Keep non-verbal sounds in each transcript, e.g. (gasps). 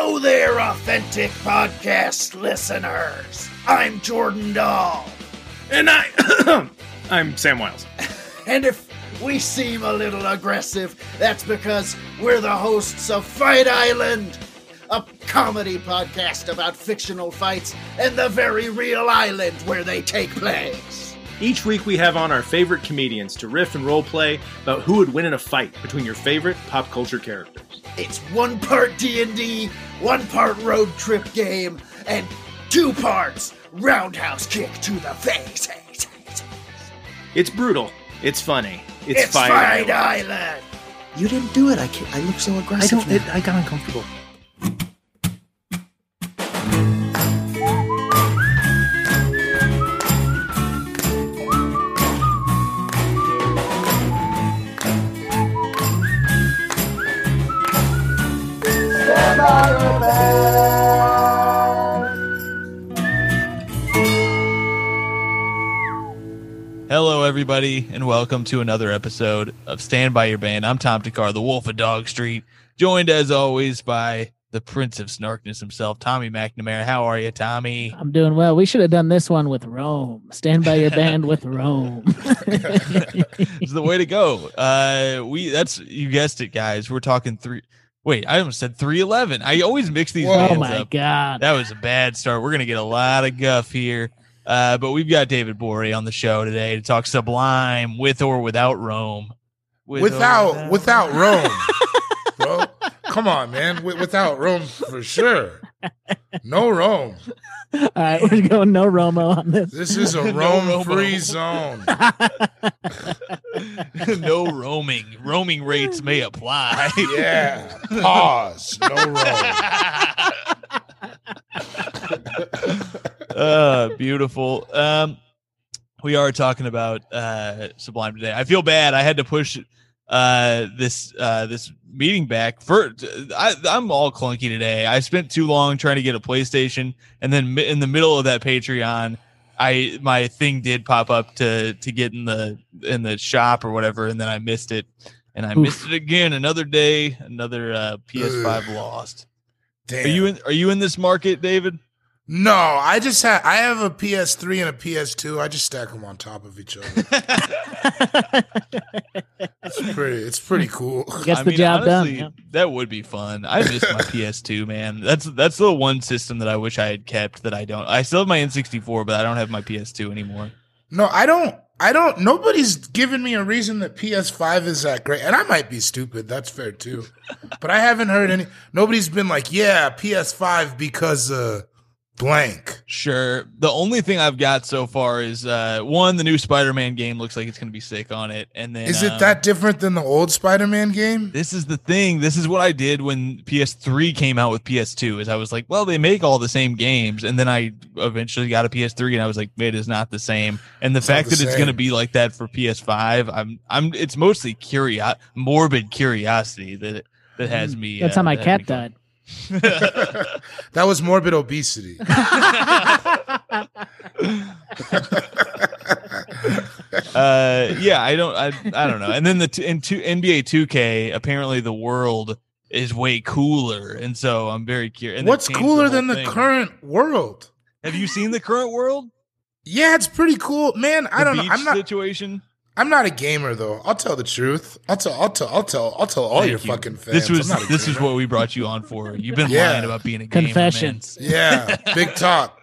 Hello there, authentic podcast listeners. I'm Jordan Dahl. And I, (coughs) I'm Sam Wiles. And if we seem a little aggressive, that's because we're the hosts of Fight Island, a comedy podcast about fictional fights and the very real island where they take place. Each week we have on our favorite comedians to riff and role play about who would win in a fight between your favorite pop culture characters. It's one part D&D, one part road trip game, and two parts roundhouse kick to the face. It's brutal. It's funny. It's, It's Fight Fight Island. Island. You didn't do it. I can't, I look so aggressive. I aggressive. don't. now. It, I got uncomfortable. Everybody, and welcome to another episode of Stand By Your Band. I'm Tom Thakkar, the Wolf of Dog Street, joined as always by the Prince of Snarkness himself, Tommy McNamara. How are you, Tommy? I'm doing well. We should have done this one with Rome. Stand by your band with Rome. (laughs) (laughs) it's the way to go. Uh, we that's you guessed it, guys. We're talking three. Wait, I almost said three eleven. I always mix these oh bands my up. god. That was a bad start. We're gonna get a lot of guff here. Uh, but we've got David Borie on the show today to talk Sublime with or without Rome. With or without without Rome, (laughs) bro. Come on, man. Without Rome for sure. No Rome. All right, we're going no Romo on this. This is a (laughs) Rome Romo. free zone. (laughs) no roaming. Roaming rates may apply. Yeah. Pause. No Rome. Uh, beautiful. Um, we are talking about uh, Sublime today. I feel bad. I had to push uh this uh this meeting back for I, i'm all clunky today i spent too long trying to get a playstation and then in the middle of that patreon i my thing did pop up to to get in the in the shop or whatever and then i missed it and i Oof. missed it again another day another uh ps5 lost Damn. are you in are you in this market david No, I just have I have a PS3 and a PS2. I just stack them on top of each other. (laughs) It's pretty. It's pretty cool. Gets I the mean, job honestly, done. That would be fun. I miss my PS2, man. That's that's the one system that I wish I had kept that I don't. I still have my N64, but I don't have my PS2 anymore. No, I don't. I don't. Nobody's given me a reason that PS5 is that great, and I might be stupid. That's fair too. but I haven't heard any. Nobody's been like, "Yeah, PS5 because uh, blank." Sure. The only thing I've got so far is uh one, the new Spider-Man game looks like it's gonna be sick on it, and then Is it um, that different than the old Spider-Man game? This is the thing. This is what I did when PS3 came out with PS2. Is I was like, well, they make all the same games, and then I eventually got a PS3, and I was like, it is not the same. And the It's fact the that it's going to be like that for PS5, I'm, I'm. It's mostly curious, morbid curiosity that that has me. Mm. That's uh, how my that cat died. (laughs) That was morbid obesity. (laughs) (laughs) uh, yeah, I don't, I, I don't know. And then the t- in two, NBA 2K, apparently the world is way cooler, and so I'm very curious. What's cooler than the current world? Have you seen the current world? Yeah, it's pretty cool, man. I don't know. I'm not. situation. I'm not a gamer though. I'll tell the truth. I'll tell. I'll tell. I'll tell. I'll tell all Thank your you. fucking fans. This was I'm not a this is what we brought you on for. You've been Yeah. lying about being a gamer, man. Confessions. Yeah, big talk.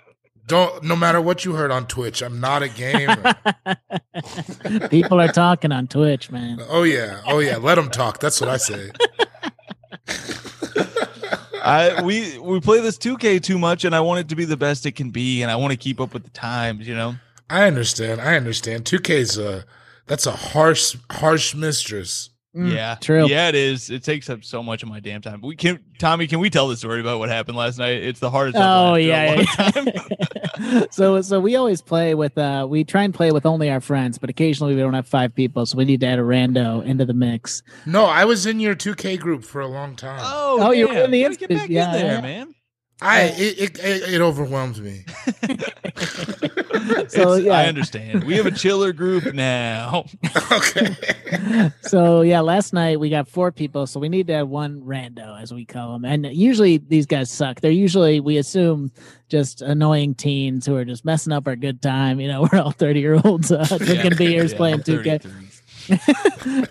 Don't. No matter what you heard on Twitch, I'm not a gamer. (laughs) People are talking on Twitch, man. oh yeah. Oh yeah. Let them talk. That's what I say. (laughs) I we we play this 2K too much, and I want it to be the best it can be, and I want to keep up with the times. You know. I understand. I understand. 2K's a uh, that's a harsh harsh mistress. Mm, yeah, true. Yeah, it is. It takes up so much of my damn time. We can, Tommy. Can we tell the story about what happened last night? It's the hardest. Oh laughed in a yeah, yeah. (laughs) so so we always play with uh we try and play with only our friends, but occasionally we don't have five people, so we need to add a rando into the mix. No, I was in your 2K group for a long time. oh, Oh, you were in the You get back yeah, in there, yeah. man. I it it, it, it overwhelmed me. (laughs) (laughs) So It's- yeah, I understand. We have a chiller group now. (laughs) okay. (laughs) so yeah, last night we got four people, so we need to have one rando, as we call them. And usually these guys suck. They're usually we assume just annoying teens who are just messing up our good time. You know, we're all thirty year olds uh, drinking Yeah. beers, Yeah, playing I'm two K.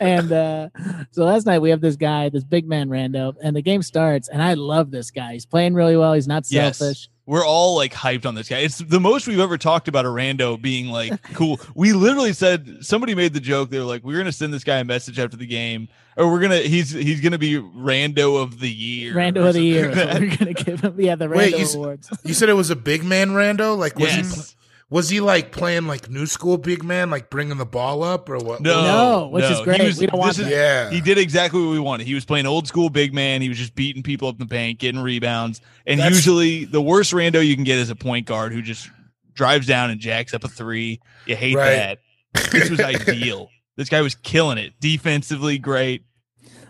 and uh so last night we have this guy, this big man rando, and the game starts, and I love this guy. He's playing really well. He's not Yes. Selfish. We're all like hyped on this guy. It's the most we've ever talked about a rando being like (laughs) cool. We literally said somebody made the joke. They were like, "We're gonna send this guy a message after the game, or we're gonna he's he's gonna be rando of the year, Rando of the year. is something what like we're gonna give him. Yeah, the rando Wait, you s- awards. You said it was a big man rando? Like was he Yes. Was he like playing like new school big man, like bringing the ball up or what? No, No, which is great. was- We don't want is- that. Yeah. He did exactly what we wanted. He was playing old school big man. He was just beating people up in the paint, getting rebounds. And That's- usually, the worst rando you can get is a point guard who just drives down and jacks up a three. You hate Right. that. This was ideal. (laughs) This guy was killing it. Defensively, great.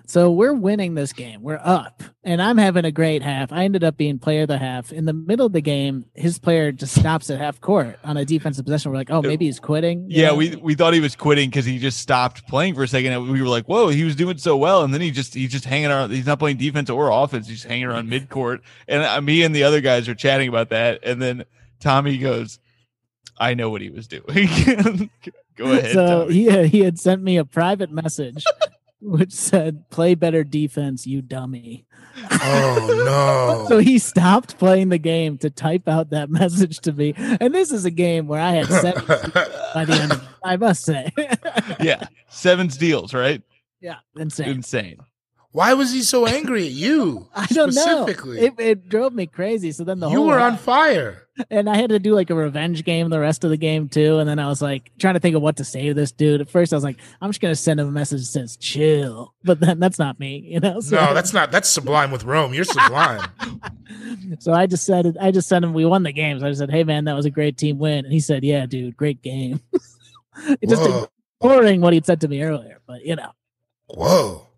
So we're winning this game. We're up, and I'm having a great half. I ended up being player of the half. In the middle of the game, his player just stops at half court on a defensive possession. We're like, oh, maybe he's quitting. you Yeah, know? we we thought he was quitting because he just stopped playing for a second. And we were like, "Whoa, he was doing so well," and then he just he's just hanging around. He's not playing defense or offense. He's hanging around mid court. And uh, me and the other guys are chatting about that. And then Tommy goes, "I know what he was doing." (laughs) Go ahead. So Tommy. he he had sent me a private message, which said, "Play better defense, you dummy." Oh no. (laughs) So he stopped playing the game to type out that (laughs) message to me. And this is a game where I had seven (laughs) by the end of it, I must say. yeah, seven steals, right? yeah, insane. Insane. Why was he so angry at you? (laughs) I don't know. specifically? It, it drove me crazy. So then the whole you whole were on fire. (laughs) and I had to do like a revenge game the rest of the game too. And then I was like trying to think of what to say to this dude. At first, I was like, I'm just gonna send him a message that says "chill," but then that's not me, you know. So, No, that's not. That's sublime with Rome. You're sublime. (laughs) so I just said, I just sent him. We won the game. So I just said, "Hey man, that was a great team win." And he said, "Yeah, dude, great game." it just ignoring what he'd said to me earlier, but you know. Whoa.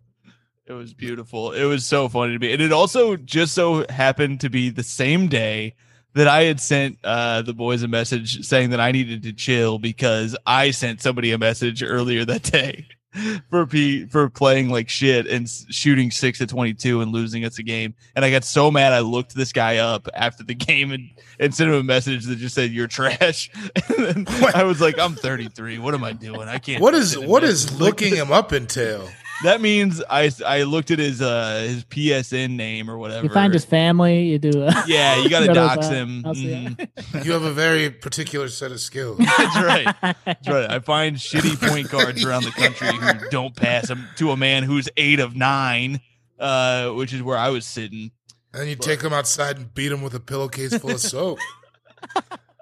It was beautiful. It was so funny to me. And it also just so happened to be the same day that I had sent uh, the boys a message saying that I needed to chill because I sent somebody a message earlier that day (laughs) for P for playing like shit and shooting six to twenty two and losing us a game. And I got so mad I looked this guy up after the (laughs) game and, and sent him a message that just said you're trash. (laughs) And then I was like, I'm 33. What am I doing? I can't. What is what is looking him up entail? That means I I looked at his uh his PSN name or whatever. You find his family. You do. A, yeah, you got to go dox his, him. house, yeah. Mhm. You have a very particular set of skills. (laughs) That's right. That's right. I find (laughs) shitty point guards around the country who (laughs) don't pass him to a man who's eight of nine, uh, which is where I was sitting. And then you take him outside and beat him with a pillowcase full of soap.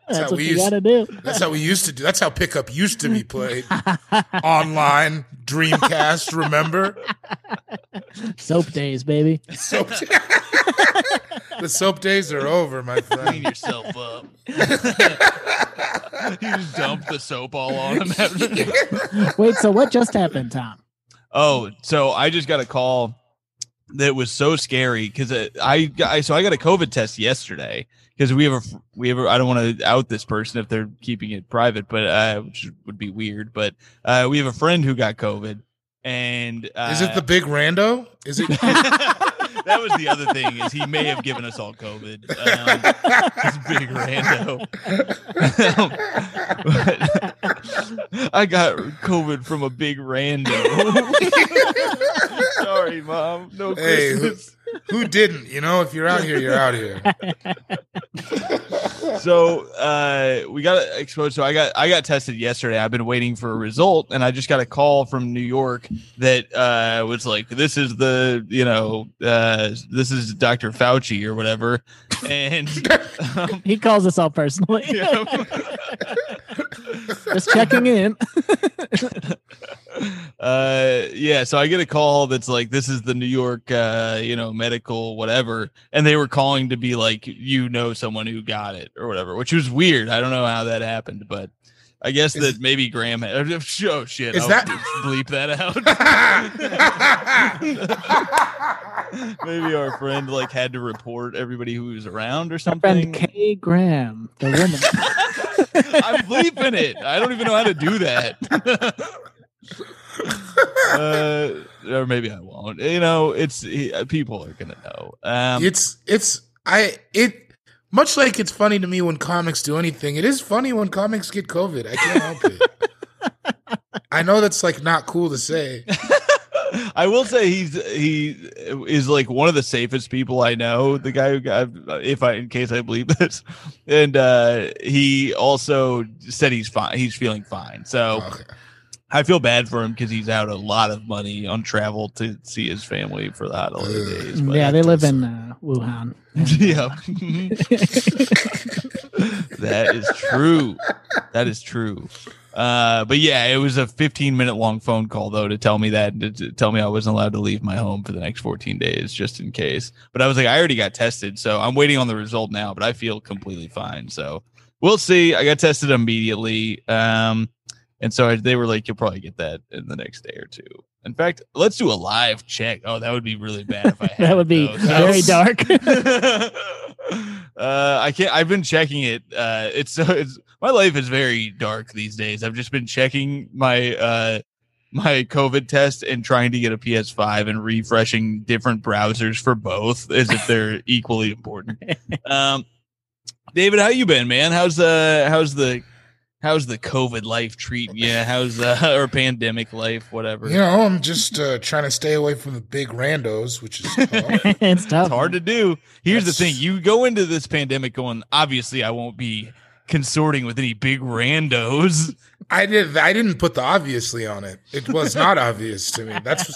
That's how what we used- got to do. That's how we used to do. That's how pickup used to be played online. Dreamcast, remember? Soap days, baby. Soap. (laughs) the soap days are over, my friend. Clean yourself up. (laughs) you just dump the soap all on him. (laughs) Wait, so what just happened, Tom? Oh, so I just got a call that was so scary because uh, I, I so I got a COVID test yesterday because we have a we have a, I don't want to out this person if they're keeping it private, but uh, which would be weird. But uh, we have a friend who got COVID, and uh, Is it the big rando? Is it? (laughs) (laughs) that was the other thing is he may have given us all COVID. Um, this big rando. (laughs) I got COVID from a big rando. Sorry, mom. No Hey, who- didn't? You know, if you're out here, you're out here. (laughs) so uh, we got exposed. So I got I got tested yesterday. I've been waiting for a result, and I just got a call from New York that uh, was like, "This is the you know uh, this is Dr. Fauci or whatever," and um, (laughs) He calls us all personally. (laughs) yeah. Just checking in. (laughs) uh yeah so i get a call that's like this is the new york uh you know medical whatever and they were calling to be like you know someone who got it or whatever which was weird i don't know how that happened but i guess Is- that maybe graham had (laughs) oh shit Is I'll that- bleep that (laughs) out maybe our friend like had to report everybody who was around or Our something friend Kay Graham, the woman. (laughs) i'm bleeping it i don't even know how to do that (laughs) uh, or maybe I won't. You know, it's he- people are gonna know. Um, it's it's I it much like it's funny to me when comics do anything. It is funny when comics get COVID. I can't help it. (laughs) I know that's like not cool to say. (laughs) I will say he's he is like one of the safest people I know. The guy who got, if I in case I believe (laughs) this, and uh, he also said he's fine. He's feeling fine. So Okay. I feel bad for him because he's out a lot of money on travel to see his family for the holiday Ugh. days. But yeah, they live in uh, Wuhan. (laughs) yeah. that is true. That is true. Uh, but yeah, it was a 15 minute long phone call though to tell me that to, to tell me I wasn't allowed to leave my home for the next 14 days just in case. But I was like, I already got tested, so I'm waiting on the result now. But I feel completely fine. So we'll see. I got tested immediately. Um, and so I, they were like, you'll probably get that in the next day or two. In fact, let's do a live check. Oh, that would be really bad if I (laughs) had That would be those. very dark. (laughs) uh, I can't. I've been checking it. Uh, it's so it's my life is very dark these days. I've just been checking my uh my COVID test and trying to get a PS5 and refreshing different browsers for both as if they're (laughs) equally important. (laughs) Um, David, how you been, man? How's uh how's the how's the COVID life treating you? How's uh (laughs) or pandemic life, whatever? You know, I'm just uh, trying to stay away from the big randos, which is tough. it's tough. It's hard to do. Here's That's- the thing: you go into this pandemic going, obviously, I won't be consorting with any big randos. I did. I didn't put the obviously on it. It was not obvious to me. That's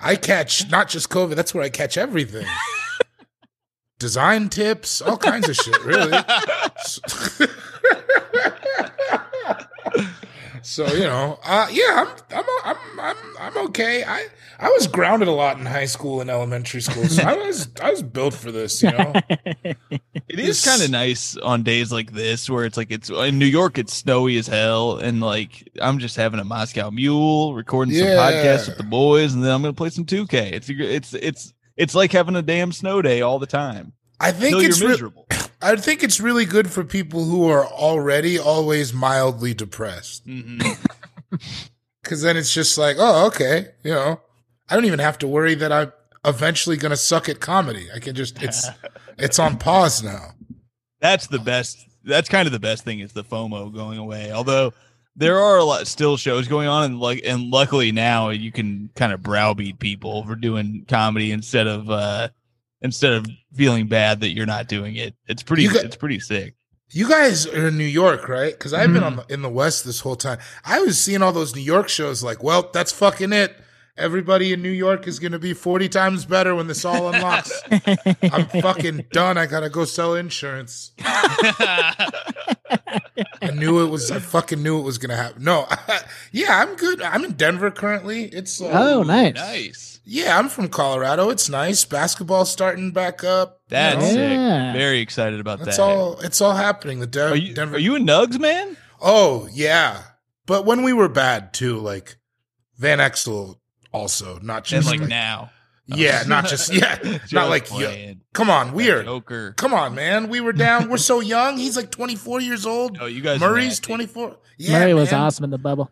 I catch not just COVID. That's where I catch everything. Design tips, all kinds of shit. Really. (laughs) so you know, uh, yeah, I'm, I'm, I'm, I'm, I'm okay. I, I was grounded a lot in high school and elementary school, so I (laughs) was, I was built for this. You know. (laughs) It is kind of nice on days like this where it's like it's in New York, it's snowy as hell, and like I'm just having a Moscow Mule, recording some Yeah. podcasts with the boys, and then I'm gonna play some 2K. It's it's it's it's like having a damn snow day all the time. I think Till it's you're re- miserable. (laughs) I think it's really good for people who are already always mildly depressed. Mhm. (laughs) Cause then it's just like, oh, okay, you know, I don't even have to worry that I'm eventually gonna suck at comedy. I can just it's (laughs) it's on pause now. That's the best. That's kind of the best thing is the FOMO going away. Although there are a lot still shows going on, and like and luckily now you can kind of browbeat people for doing comedy instead of uh instead of feeling bad that you're not doing it. It's pretty. Got- it's pretty sick. You guys are in New York, right? Because I've been on mm-hmm. the, in the West this whole time. I was seeing all those New York shows, like, well, that's fucking it. Everybody in New York is gonna be forty times better when this all unlocks. (laughs) I'm fucking done. I gotta go sell insurance. (laughs) I knew it was. I fucking knew it was gonna happen. No, (laughs) yeah, I'm good. I'm in Denver currently. It's uh, Oh, nice. nice. yeah. I'm from Colorado. It's nice. Basketball's starting back up. you That's know? Yeah. Very excited about that's that. all. It's all happening. The De- Are you Denver. are you in Nugs, man? Oh yeah, but when we were bad too, like Van Exel also, not And just like like- now. Yeah, not just yeah, (laughs) not like yeah. Come on, weird. Joker. Come on, man. We were down. We're so young. He's like 24 years old. Oh, you guys. Murray's 24. Yeah, Murray was man. awesome in the bubble.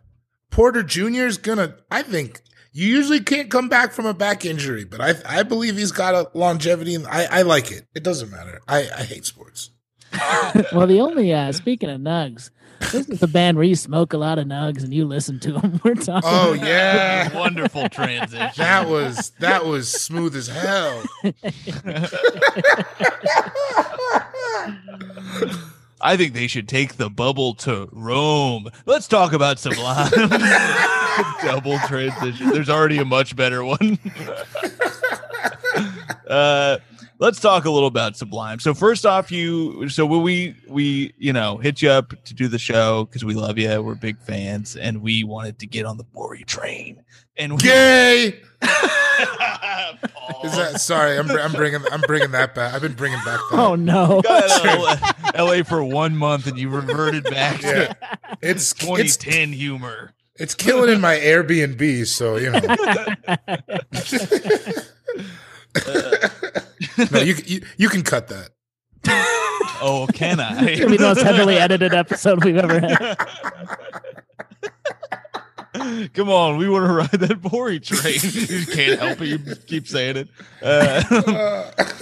Porter Jr. is gonna. I think you usually can't come back from a back injury, but I I believe he's got a longevity, and I I like it. It doesn't matter. I I hate sports. (laughs) well, the only uh speaking of nugs, this is the band where you smoke a lot of nugs and you listen to them. (laughs) We're talking. Oh yeah, Wonderful transition. that was that was smooth as hell. I think they should take the bubble to Rome. Let's talk about Sublime. (laughs) Double transition. There's already a much better one. (laughs) uh, let's talk a little about Sublime. So first off, you so when we we you know hit you up to do the show because we love you, we're big fans, and we wanted to get on the Borie train. And we, Gay. Paul. (laughs) Is that sorry? I'm, I'm bringing I'm bringing that back. I've been bringing back that. Oh no. Got out of LA, for one month and you reverted back Yeah. to It's it's 2010 humor. it's killing in my Airbnb. So you know. (laughs) (laughs) Uh, (laughs) no, you, you you can cut that. (laughs) Oh, can I? It's gonna be the most heavily edited episode we've ever had. (laughs) Come on, we want to ride that Borie train. you can't help it. You keep saying it. Uh,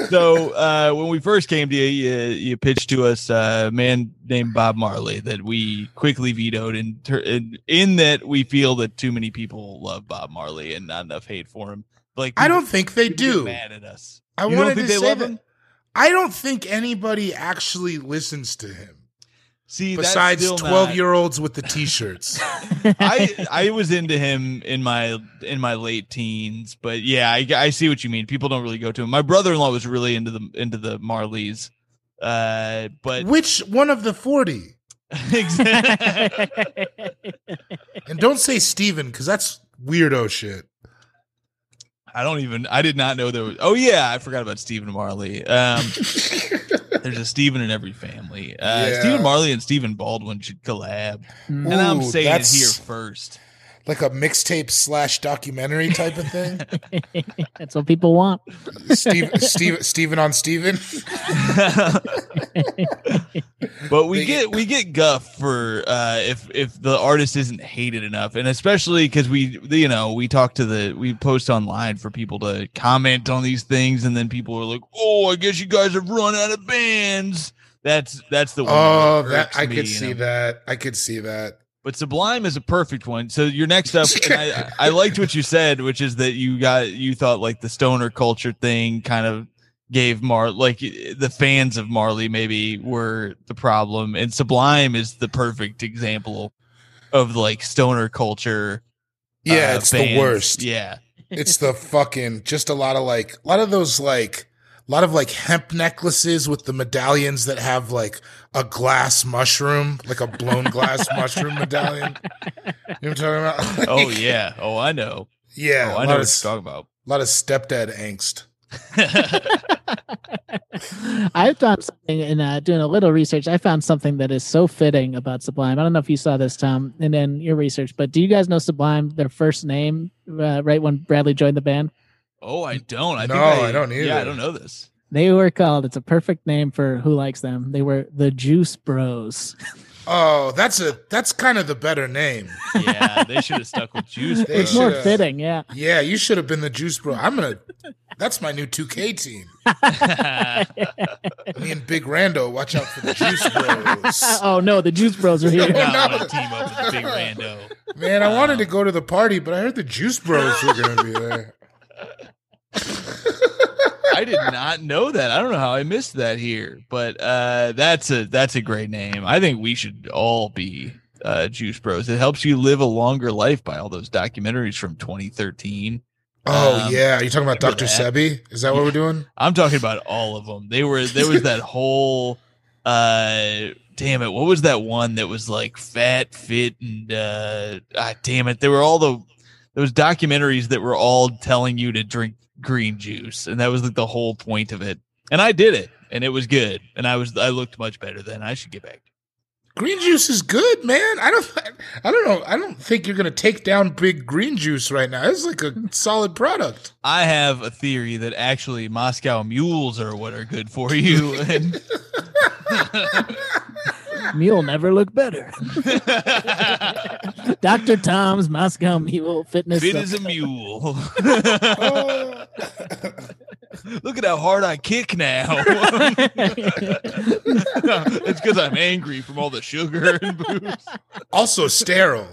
so uh, when we first came to you, you, you pitched to us a man named Bob Marley that we quickly vetoed in, ter- in in that we feel that too many people love Bob Marley and not enough hate for him. Like I don't think they do. mad at us. I You don't wanted think to they say love that. him? I don't think anybody actually listens to him See, besides twelve-year-olds with the t-shirts. (laughs) (laughs) I I was into him in my in my late teens, but yeah, I, I see what you mean. People don't really go to him. My brother in law was really into the into the Marleys, uh, but Which one of the forty? exactly. (laughs) And don't say Steven because that's weirdo shit. I don't even. I did not know there was. Oh yeah, I forgot about Stephen Marley. Um, (laughs) there's a Stephen in every family. Uh, Yeah. Stephen Marley and Stephen Baldwin should collab, and I'm saying it here first. Like a mixtape slash documentary type of thing. (laughs) That's what people want. Steve, Steve, Steven on Steven. (laughs) but we They get we get guff for uh if if the artist isn't hated enough and especially because we you know we talk to the we post online for people to comment on these things and then people are like oh i guess you guys have run out of bands that's that's the one Oh, that, that irks I me, could you see know. that. I could see that. But sublime is a perfect one so your next up and I, I liked what you said which is that you got you thought like the stoner culture thing kind of gave Mar like the fans of Marley maybe were the problem, and Sublime is the perfect example of like stoner culture. Yeah, uh, it's the worst. Yeah, It's the fucking just a lot of like a lot of those like a lot of like hemp necklaces with the medallions that have like a glass mushroom, like a blown glass (laughs) mushroom medallion. You know what I'm talking about? (laughs) oh yeah, oh I know, yeah. oh a I lot know of, what you're talking about. A lot of stepdad angst. (laughs) I found something in uh, doing a little research. I found something that is so fitting about Sublime. I don't know if you saw this, Tom, and then your research, but do you guys know Sublime, their first name, uh, right when Bradley joined the band? oh, I don't. I No, think I don't either. Yeah, I don't know this. They were called, it's a perfect name for who likes them. They were the Juice Bros. Oh, that's a that's kind of the better name. Yeah, they should have stuck with Juice. Bros. It's more fitting, yeah. Yeah, you should have been the Juice Bro. I'm gonna. That's my new 2K team. (laughs) Me and Big Rando, watch out for the Juice Bros. (laughs) oh no, the Juice Bros are here. Now (laughs) No. I want to team up with Big Rando. Man, I wanted to go to the party, but I heard the Juice Bros were gonna be there. (laughs) I did not know that. I don't know how I missed that here, but uh, that's a that's a great name. I think we should all be uh, Juice Bros. It helps you live a longer life by all those documentaries from 2013. Oh Um, yeah, are you talking about Dr. that? Sebi? Is that what we're doing? (laughs) I'm talking about all of them. They were there was that (laughs) whole uh damn it, what was that one that was like fat, fit, and uh ah, damn it. there were all the those documentaries that were all telling you to drink green juice, and that was like the whole point of it. And I did it, and it was good. And I was I looked much better then. I should get back. Green juice is good, man. I don't, I don't know. I don't think you're gonna take down Big Green Juice right now. It's like a solid product. I have a theory that actually Moscow mules are what are good for you. And (laughs) (laughs) Mule never look better. (laughs) Dr. Tom's Moscow Mule Fitness. fit as a mule. (laughs) (laughs) Look at how hard I kick now. it's because I'm angry from all the sugar and booze. also sterile.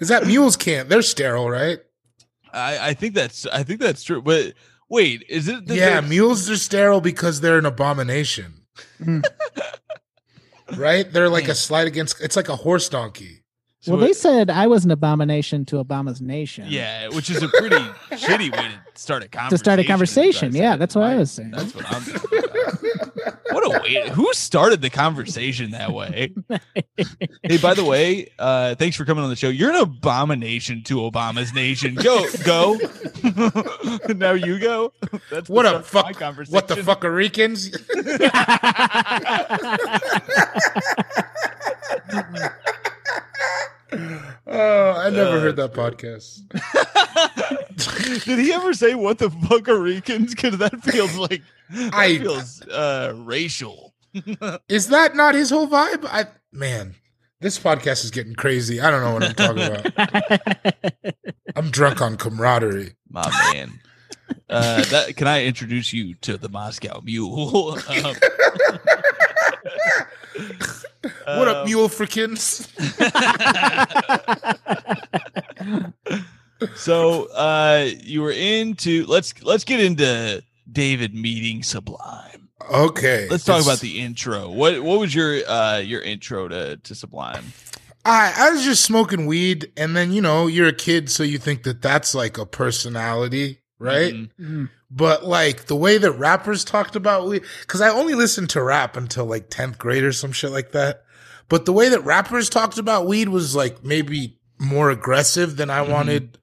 Is that mules can't? They're sterile, right? I, I think that's I think that's true. But wait, is it? that Yeah, there's- mules are sterile because they're an abomination. Mm. right? They're like a slide against. It's like a horse donkey. So well, they it- said I was an abomination to Obama's nation. yeah, which is a pretty (laughs) shitty way to start a conversation. To start a conversation. That's- Yeah, that's what I my- was saying. That's what I'm. what a way! Who started the conversation that way? (laughs) hey, by the way, uh, thanks for coming on the show. You're an abomination to Obama's nation. Go, go. (laughs) now you go. That's the What start a fuck! my conversation. What the fuckarikins? Oh, I never Uh, heard that podcast. (laughs) (laughs) Did he ever say what the fuck are Ricans? Because that feels like that I- feels uh, racial. (laughs) Is that not his whole vibe? I man, this podcast is getting crazy. I don't know what I'm talking about. I'm drunk on camaraderie. My man. Uh, that can I introduce you to the Moscow Mule? Um, What up, um, mule frikins? (laughs) So uh, you were into let's let's get into David meeting Sublime. Okay, Let's talk it's- about the intro. What what was your uh your intro to to Sublime? I I was just smoking weed, and then you know you're a kid, so you think that that's like a personality, right? Mhm. Mm. But like the way that rappers talked about weed, because I only listened to rap until like tenth grade or some shit like that. But the way that rappers talked about weed was like maybe more aggressive than I Mhm. wanted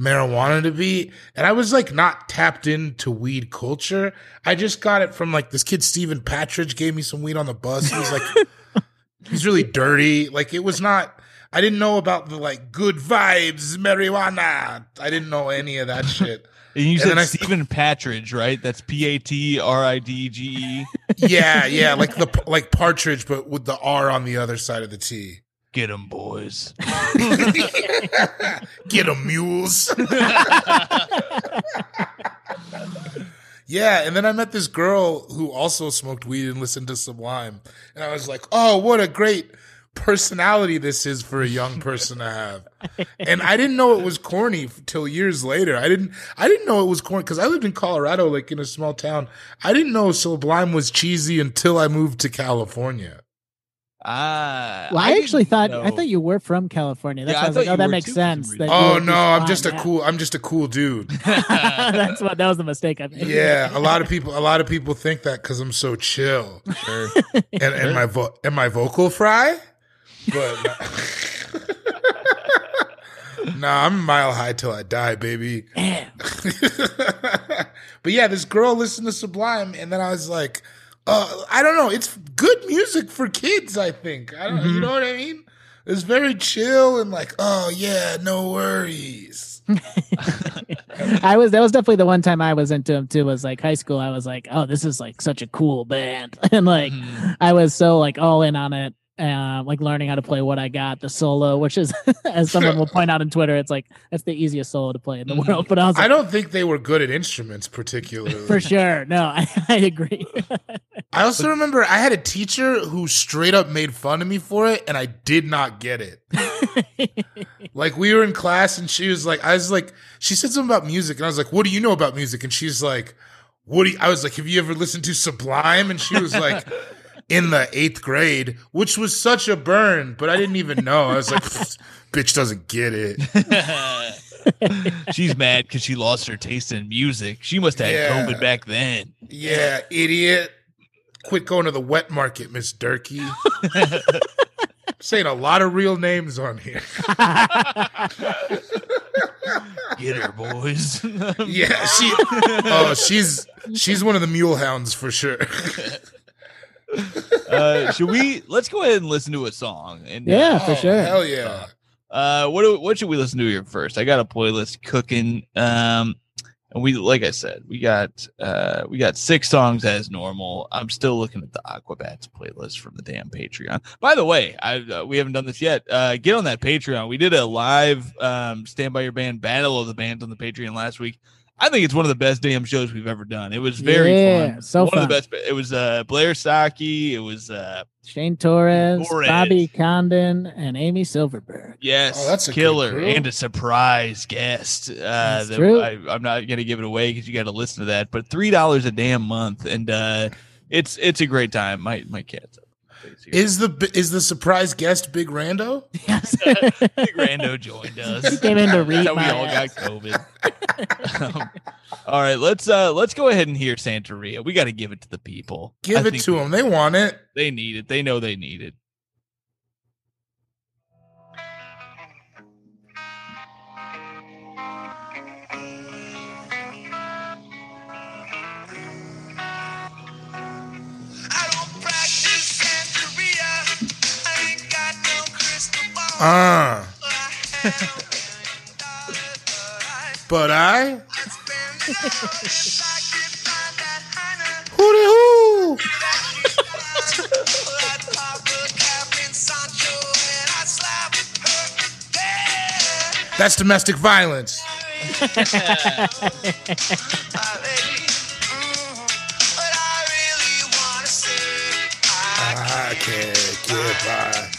marijuana to be. And I was like not tapped into weed culture. I just got it from like this kid, Steven Patridge, gave me some weed on the bus. He was like, (laughs) he's really dirty. Like it was not, I didn't know about the like good vibes, marijuana. I didn't know any of that shit. (laughs) And you And said Stephen Patridge, right? That's P A T R I D G E. (laughs) Yeah, yeah, like the like partridge, but with the R on the other side of the T. Get them, boys. (laughs) Get them, mules. yeah, and then I met this girl who also smoked weed and listened to Sublime, and I was like, "Oh, what a great personality this is for a young person to have." And I didn't know it was corny f- till years later. I didn't. I didn't know it was corny because I lived in Colorado, like in a small town. I didn't know Sublime was cheesy until I moved to California. Ah, Well, I, actually thought know. I thought you were from California. That's Yeah, why I I was thought like, oh, that makes too for some sense. that Oh no, I'm fine, just a cool. I'm just a cool dude. (laughs) (laughs) That's what that was the mistake I made. Yeah, a lot of (laughs) people. A lot of people think that because I'm so chill Sure. and, and my vo- and my vocal fry, but nah, (laughs) I'm mile high till I die, baby. (laughs) But yeah, this girl listened to Sublime, and then I was like, uh, I don't know. It's good music for kids. I think. I don't. You know what I mean? It's very chill and like, oh yeah, no worries. (laughs) I was that was definitely the one time I was into him too. Was like high school. I was like, oh, this is like such a cool band, and like Mhm. I was so like all in on it. Uh, like learning how to play what I got, the solo, which is, (laughs) as someone will point out on Twitter, it's like that's the easiest solo to play in the Mhm. world. But I was I don't think they were good at instruments, particularly. for sure, no, (laughs) I, I agree. (laughs) I also remember I had a teacher who straight up made fun of me for it, and I did not get it. like we were in class, and she was like, I was like, she said something about music, and I was like, "What do you know about music?" And she's like, "What do you?" I was like, "Have you ever listened to Sublime?" And she was like. In the eighth grade, which was such a burn, but I didn't even know. I was like, (laughs) "Bitch doesn't get it." (laughs) She's mad because she lost her taste in music. She must have had COVID back then. Yeah, idiot. Quit going to the wet market, Miss Durkee. (laughs) Saying a lot of real names on here. Get her, boys. Yeah, she. Oh, she's she's one of the mule hounds for sure. (laughs) uh, should we? Let's go ahead and listen to a song. And Yeah, Oh, for sure. Hell yeah. Uh, what do, what should we listen to here first? I got a playlist cooking. Um, and we like I said, we got uh we got six songs as normal. I'm still looking at the Aquabats playlist from the damn Patreon. By the way, I uh, we haven't done this yet. Uh, get on that Patreon. We did a live um Stand by Your Band Battle of the Bands on the Patreon last week. I think it's one of the best damn shows we've ever done. It was very Yeah, fun. so one of the fun. best. It was uh Blair Socci. It was uh Shane Torres, Torres. Bobby Condon, and Amy Silverberg. Yes, Oh, that's a killer and a surprise guest. Uh, That's that true. I, I'm not gonna give it away because you got to listen to that. But three dollars a damn month, and uh, it's it's a great time. My my cats. Is the is the surprise guest Big Rando? Yes. (laughs) Big Rando joined us. He came in to read That's how we all ass. got COVID. Um, all right, let's uh let's go ahead and hear Santeria. We got to give it to the people. Give I it to them. They want it. They need it. They know they need it. Ah, (laughs) but I. Hooty hoo! That's domestic violence. (laughs) I can't get by.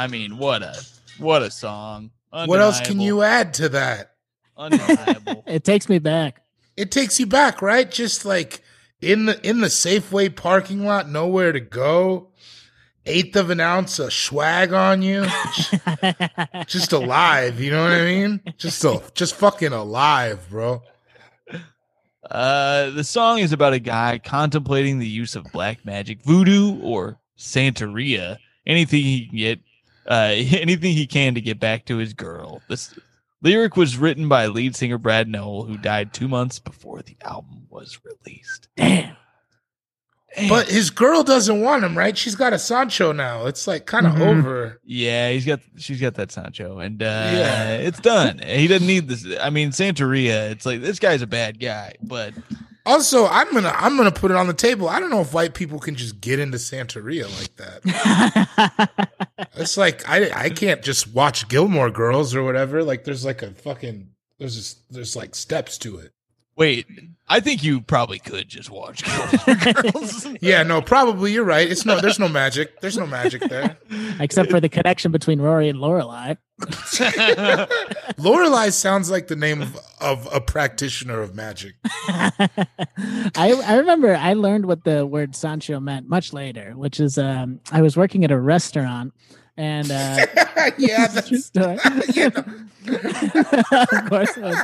I mean, what a what a song. What else can you add to that? Undeniable. (laughs) It takes me back. It takes you back, right? Just like in the in the Safeway parking lot, nowhere to go. Eighth of an ounce of swag on you. (laughs) just alive, you know what I mean? Just a, just fucking alive, bro. Uh, the song is about a guy contemplating the use of black magic, voodoo, or Santeria. Anything he can get, uh, (laughs) anything he can to get back to his girl. This lyric was written by lead singer Brad Nowell, who died two months before the album was released. Damn. Damn. But his girl doesn't want him, right? She's got a Sancho now. It's like kind of Mhm. over. yeah, he's got she's got that Sancho, and uh, Yeah. it's done. He doesn't need this. I mean, Santeria. It's like this guy's a bad guy, but Also, I'm gonna I'm gonna put it on the table. I don't know if white people can just get into Santeria like that. (laughs) It's like I I can't just watch Gilmore Girls or whatever. Like there's like a fucking there's just, there's like steps to it. Wait, I think you probably could just watch (laughs) Gilmore Girls. Yeah, no, probably you're right. It's no there's no magic. There's no magic there. Except for the connection between Rory and Lorelai. (laughs) Lorelai sounds like the name of, of a practitioner of magic. (laughs) I I remember I learned what the word Sancho meant much later, which is um I was working at a restaurant and uh (laughs) yeah, true (laughs) that's story. (laughs) you know. of course was.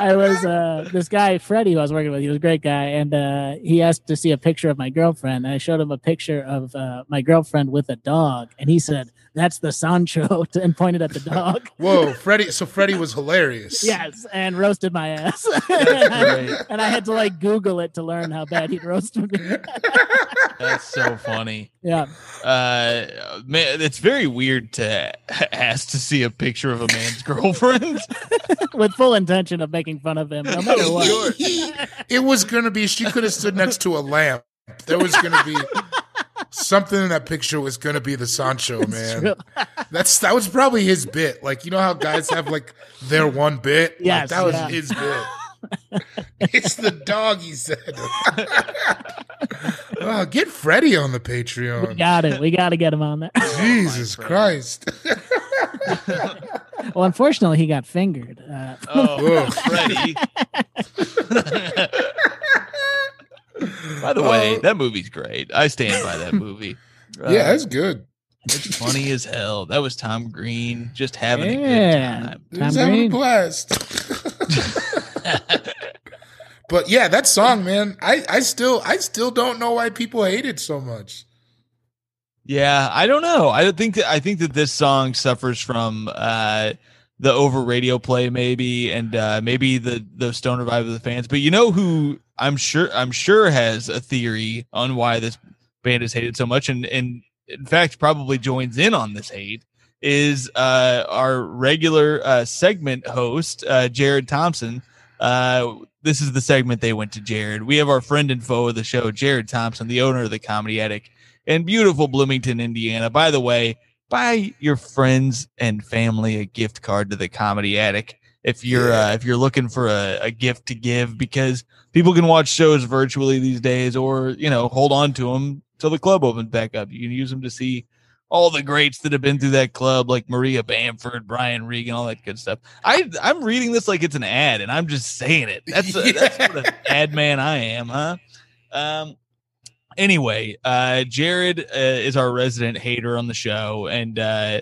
I was uh this guy Freddie who I was working with, he was a great guy, and uh he asked to see a picture of my girlfriend. And I showed him a picture of uh my girlfriend with a dog, and he said, That's the Sancho (laughs) and pointed at the dog. (laughs) Whoa, Freddie. So Freddie was hilarious. Yes, and roasted my ass. (laughs) great. and I had to like Google it to learn how bad he'd roasted me. That's so funny. yeah. Uh, man, it's very weird to ask to see a picture of a man's girlfriend. With full intention of making fun of him, no matter what. it was gonna be. She could have stood next to a lamp. There was gonna be something in that picture. Was gonna be the Sancho man. That's that was probably his bit. Like you know how guys have like their one bit. Like, Yes, that was his bit. (laughs) it's the dog. He said. (laughs) oh, get Freddie on the Patreon. We got it. We got to get him on there. (laughs) Jesus Christ. Well, unfortunately, he got fingered. Uh, Oh, Ugh. Freddie. By the way, that movie's great. I stand by that (laughs) movie. Uh, yeah, that's good. it's funny as hell. That was Tom Green just having Yeah. a good time. He Tom was having a blast. (laughs) but yeah, that song, man, I, I still I still don't know why people hate it so much. Yeah, I don't know. I think that I think that this song suffers from uh the over radio play maybe and uh maybe the the stoner vibe of the fans. But you know who I'm sure I'm sure has a theory on why this band is hated so much and and in fact probably joins in on this hate is uh our regular uh segment host uh Jared Thompson. Uh this is the segment they went to Jared. We have our friend and foe of the show, Jared Thompson, the owner of the Comedy Attic in beautiful Bloomington, Indiana. By the way, buy your friends and family a gift card to the Comedy Attic if you're uh, if you're looking for a, a gift to give because people can watch shows virtually these days, or you know, hold on to them till the club opens back up. You can use them to see all the greats that have been through that club, like Maria Bamford, Brian Regan, all that good stuff. I I'm reading this like it's an ad, and I'm just saying it. That's a, that's what an (laughs) ad man I am, huh? Um. Anyway, uh, Jared uh, is our resident hater on the show, and uh,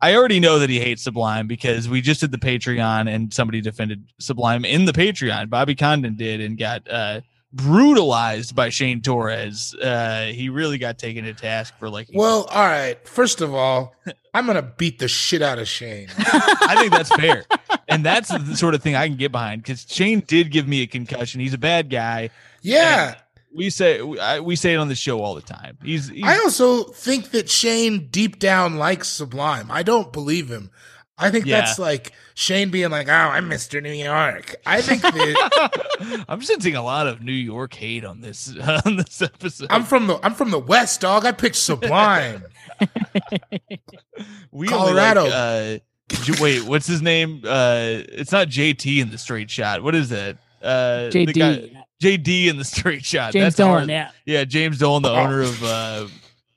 I already know that he hates Sublime because we just did the Patreon, and somebody defended Sublime in the Patreon. Bobby Condon did, and got uh, brutalized by Shane Torres. Uh, he really got taken to task for like. Well, all right. First of all, (laughs) I'm gonna beat the shit out of Shane. (laughs) I think that's fair, and that's the sort of thing I can get behind because Shane did give me a concussion. He's a bad guy. Yeah. We say we, say it on the show all the time. He's, he's I also think that Shane deep down likes Sublime. I don't believe him. I think Yeah. that's like Shane being like, "Oh, I'm Mr. New York." I think that (laughs) I'm sensing a lot of New York hate on this (laughs) on this episode. I'm from the I'm from the West, dog. I picked Sublime. (laughs) we Colorado. Only like, uh, wait, what's his name? Uh, it's not JT in the straight shot. What is that? Uh, the JD. Guy- JD in the straight shot. James That's Dolan, yeah. Yeah, James Dolan, the owner of (laughs) uh,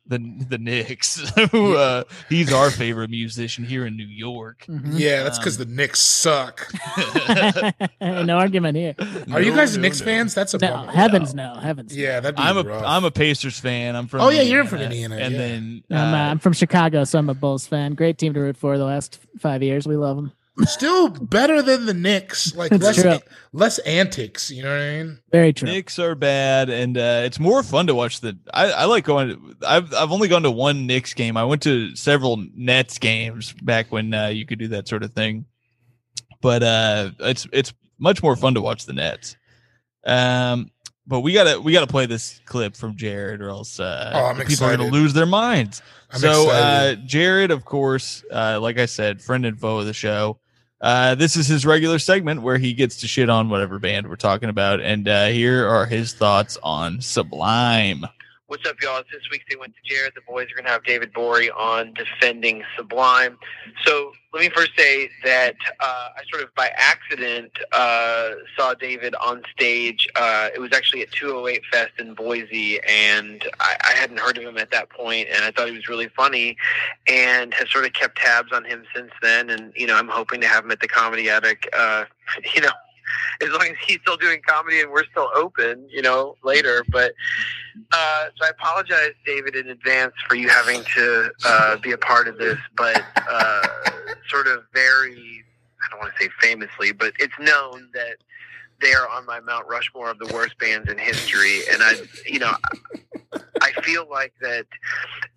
the the Knicks. (laughs) Who uh, he's our favorite musician here in New York. Mhm. yeah, that's because Um, the Knicks suck. (laughs) no argument here. Are you guys no, Knicks no. fans? That's a No, bummer. heavens no, heavens. no. Yeah, that'd be I'm a rough. am a Pacers fan. I'm from Oh, yeah, you're from Indiana. Indiana, and yeah. then I'm, uh, uh, I'm from Chicago, so I'm a Bulls fan. Great team to root for the last five years. We love them. Still better than the Knicks. Like less true. less antics. You know what I mean? Very true. Knicks are bad, and uh, it's more fun to watch the. I, I like going. I've I've only gone to one Knicks game. I went to several Nets games back when uh, you could do that sort of thing, but uh, it's it's much more fun to watch the Nets. Um, but we gotta we gotta play this clip from Jared, or else uh, Oh, I'm the people are gonna lose their minds. I'm so uh. Jared, of course, uh, like I said, friend and foe of the show. Uh, this is his regular segment where he gets to shit on whatever band we're talking about, and uh, here are his thoughts on Sublime. What's up, y'all? This week's They Went to Jared. The boys are going to have David Borie on defending Sublime. So let me first say that uh, I sort of by accident uh, saw David on stage. Uh, it was actually at 208 Fest in Boise, and I, I hadn't heard of him at that point, and I thought he was really funny and have sort of kept tabs on him since then. And, you know, I'm hoping to have him at the Comedy Attic, uh, (laughs) you know, (laughs) as long as he's still doing comedy and we're still open, you know, later. But uh, so I apologize, David, in advance for you having to uh, be a part of this, but uh, sort of very, I don't want to say famously, but it's known that they are on my Mount Rushmore of the worst bands in history. And I, you know, I feel like that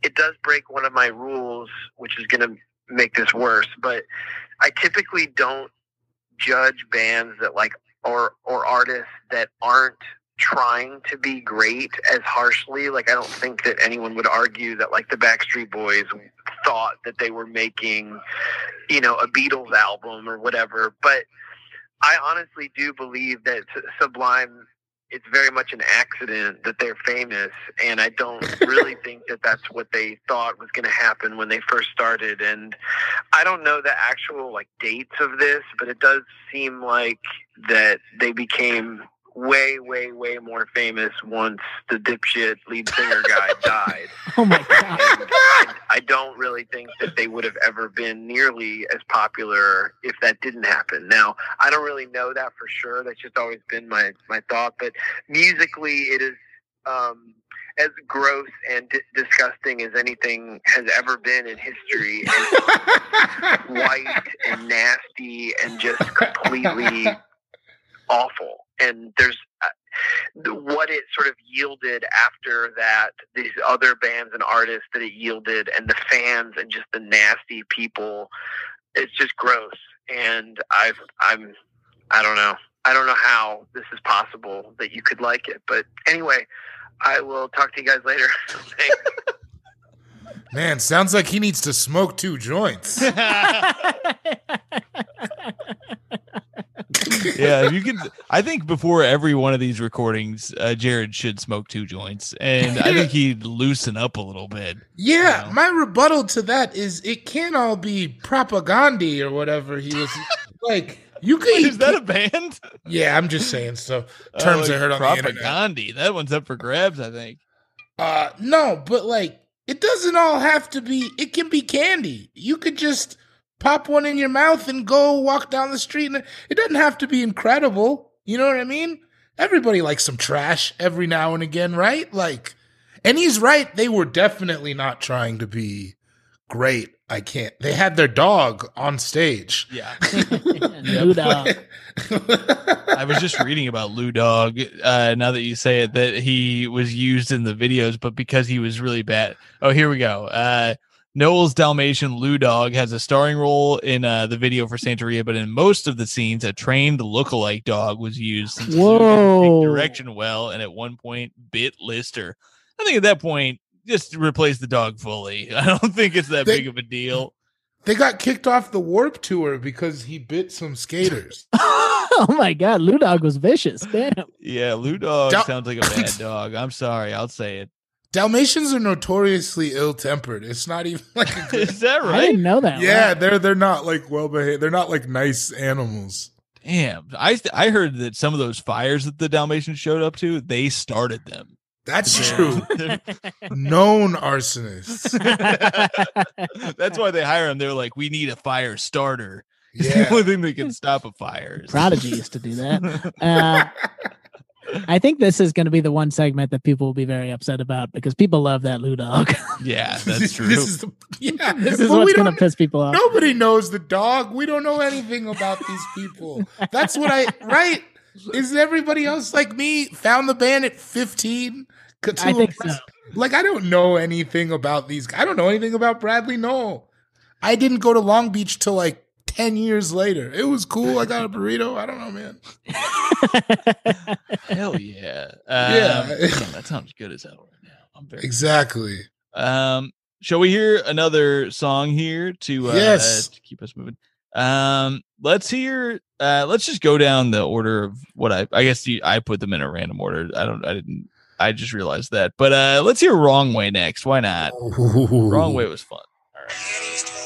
it does break one of my rules, which is going to make this worse, but I typically don't judge bands that like or or artists that aren't trying to be great as harshly. Like I don't think that anyone would argue that like the Backstreet Boys thought that they were making, you know, a Beatles album or whatever. But I honestly do believe that Sublime. It's very much an accident that they're famous, and I don't (laughs) really think that that's what they thought was going to happen when they first started. And I don't know the actual like dates of this, but it does seem like that they became way, way, way more famous once the dipshit lead singer guy (laughs) died. (laughs) Oh my god. And I, I don't really think that they would have ever been nearly as popular if that didn't happen. Now, I don't really know that for sure. That's just always been my my thought. But musically, it is. Um, as gross and di- disgusting as anything has ever been in history, and (laughs) white and nasty and just completely awful. And there's uh, what it sort of yielded after that, these other bands and artists that it yielded, and the fans and just the nasty people. It's just gross. And I've, I'm, I don't know. I don't know how this is possible that you could like it. But anyway, I will talk to you guys later. (laughs) Man, sounds like he needs to smoke two joints. (laughs) yeah, you can. I think before every one of these recordings, uh, Jared should smoke two joints, and I think he'd loosen up a little bit. Yeah, Wow. my rebuttal to that is it can't all be propaganda or whatever he was like. You could. Wait, is that a (laughs) band? yeah, I'm just saying. So terms Oh, I heard on propaganda. That one's up for grabs. I think. Uh, no, but like it doesn't all have to be. It can be candy. You could just pop one in your mouth and go walk down the street, and it doesn't have to be incredible. You know what I mean? Everybody likes some trash every now and again, right? Like, and he's right. They were definitely not trying to be great. I can't. They had their dog on stage. Yeah. (laughs) Lou Dog. (laughs) I was just reading about Lou Dog. Uh, now that you say it, that he was used in the videos, but because he was really bad. Oh, here we go. Uh, Nowell's Dalmatian Lou Dog has a starring role in uh, the video for Santeria, but in most of the scenes, a trained lookalike dog was used. Since Lou didn't Whoa. take direction well, and at one point bit Lister. I think at that point, just replace the dog fully. (laughs) I don't think it's that They- big of a deal. They got kicked off the Warp Tour because he bit some skaters. (laughs) oh my God, Lou Dog was vicious. Damn. Yeah, Lou Dog Dal- sounds like a bad (laughs) dog. I'm sorry, I'll say it. Dalmatians are notoriously ill-tempered. It's not even (laughs) like a (laughs) good Is that right? I didn't know that. Yeah, Wow. they're they're not like well behaved. They're not like nice animals. Damn, I th- I heard that some of those fires that the Dalmatians showed up to, they started them. That's true. (laughs) Known arsonists. That's why they hire them. They're like, we need a fire starter. It's the only thing that can stop a fire. Prodigy used to do that. Uh, I think this is going to be the one segment that people will be very upset about because people love that Lou Dog. yeah, (laughs) that's true. This is the, yeah. (laughs) this is But what's going to piss people off. Nobody knows the dog. We don't know anything about these people. That's what I right. Is everybody else like me? Found the band at fifteen. I think so. Like I don't know anything about these. I don't know anything about Bradley Nowell. I didn't go to Long Beach till like ten years later. It was cool. I got a burrito. I don't know, man. (laughs) hell yeah. Um, Yeah. that sounds good as hell right now. I'm very Exactly. Um, shall we hear another song here to uh, Yes. to keep us moving? Um, let's hear. Uh, let's just go down the order of what I. I guess you, I put them in a random order. I don't. I didn't. I just realized that. But uh, let's hear "Wrong Way" next. Why not? Wrong Way was fun. He's 12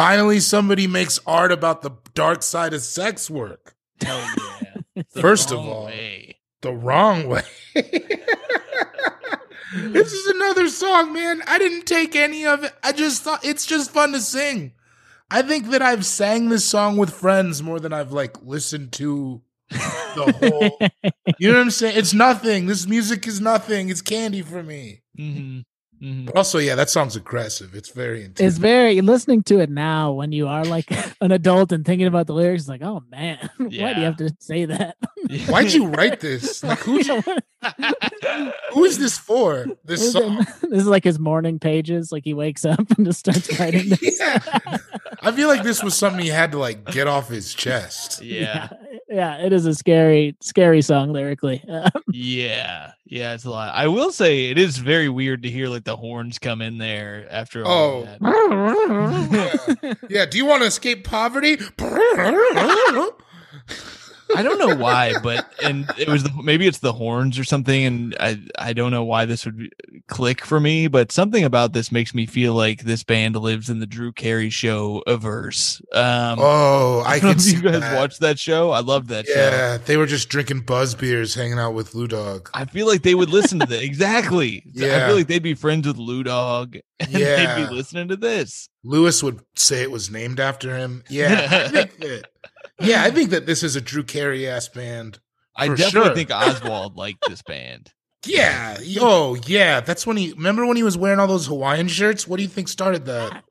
Finally, somebody makes art about the dark side of sex work. Hell yeah! (laughs) It's First of all, way. the wrong way. (laughs) this is another song, man. I didn't take any of it. I just thought it's just fun to sing. I think that I've sang this song with friends more than I've like listened to the (laughs) whole. you know what I'm saying? It's nothing. This music is nothing. It's candy for me. Mhm, mhm. But also, yeah, that sounds aggressive. It's very intense. It's very listening to it now when you are like (laughs) an adult and thinking about the lyrics. Like, oh man, (laughs) why do you have to say that? (laughs) Why'd you write this? Like, who (laughs) who is this for? This This song. (laughs) is like his morning pages. Like he wakes up (laughs) and just starts writing this. yeah. I feel like this was something he had to like get off his chest. yeah. yeah, it is a scary, scary song lyrically. Um, yeah, yeah, it's a lot. I will say it is very weird to hear like the horns come in there after. All Oh. that. yeah. Do you want to escape poverty? I don't know why, but and it was the, maybe it's the horns or something, and I I don't know why this would be, click for me, but something about this makes me feel like this band lives in the Drew Carey show averse. Um, oh, I I can see you guys that. watched that show. I loved that show. Yeah, they were just drinking buzz beers, hanging out with Lou Dog. I feel like they would listen to this exactly. Yeah. I feel like they'd be friends with Lou Dog, and Yeah. they'd be listening to this. Lewis would say it was named after him. Yeah, I think that. Yeah, I think that this is a Drew Carey ass band. I definitely sure. think Oswald liked this band. (laughs) Yeah. Oh, yeah. That's when he. Remember when he was wearing all those Hawaiian shirts? What do you think started that?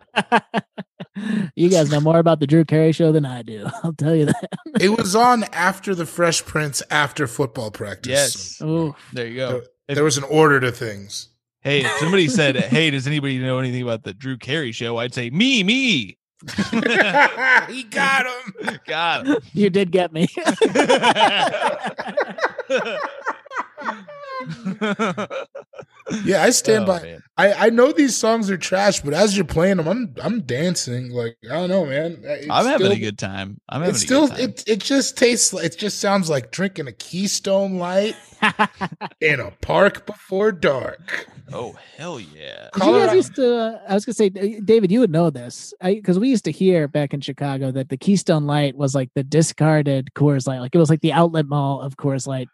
(laughs) you guys know more about the Drew Carey show than I do. (laughs) I'll tell you that. It was on after the Fresh Prince, after football practice. Yes, Ooh. there you go. There, there was an order to things. Hey, if somebody said, "Hey, does anybody know anything about the Drew Carey show?" I'd say, "Me, me." (laughs) he got him. Got him. You did get me. (laughs) (laughs) Yeah, I stand Oh, by. man. I, I know these songs are trash, but as you're playing them, I'm I'm dancing. Like I don't know, man. It's I'm having still- a good time. I'm having It's a still good time. it it just tastes like it just sounds like drinking a Keystone Light (laughs) in a park before dark. oh hell yeah! Did you guys used to? Uh, I was gonna say, uh, David, you would know this, because we used to hear back in Chicago that the Keystone Light was like the discarded Coors Light, like it was like the outlet mall of Coors Light.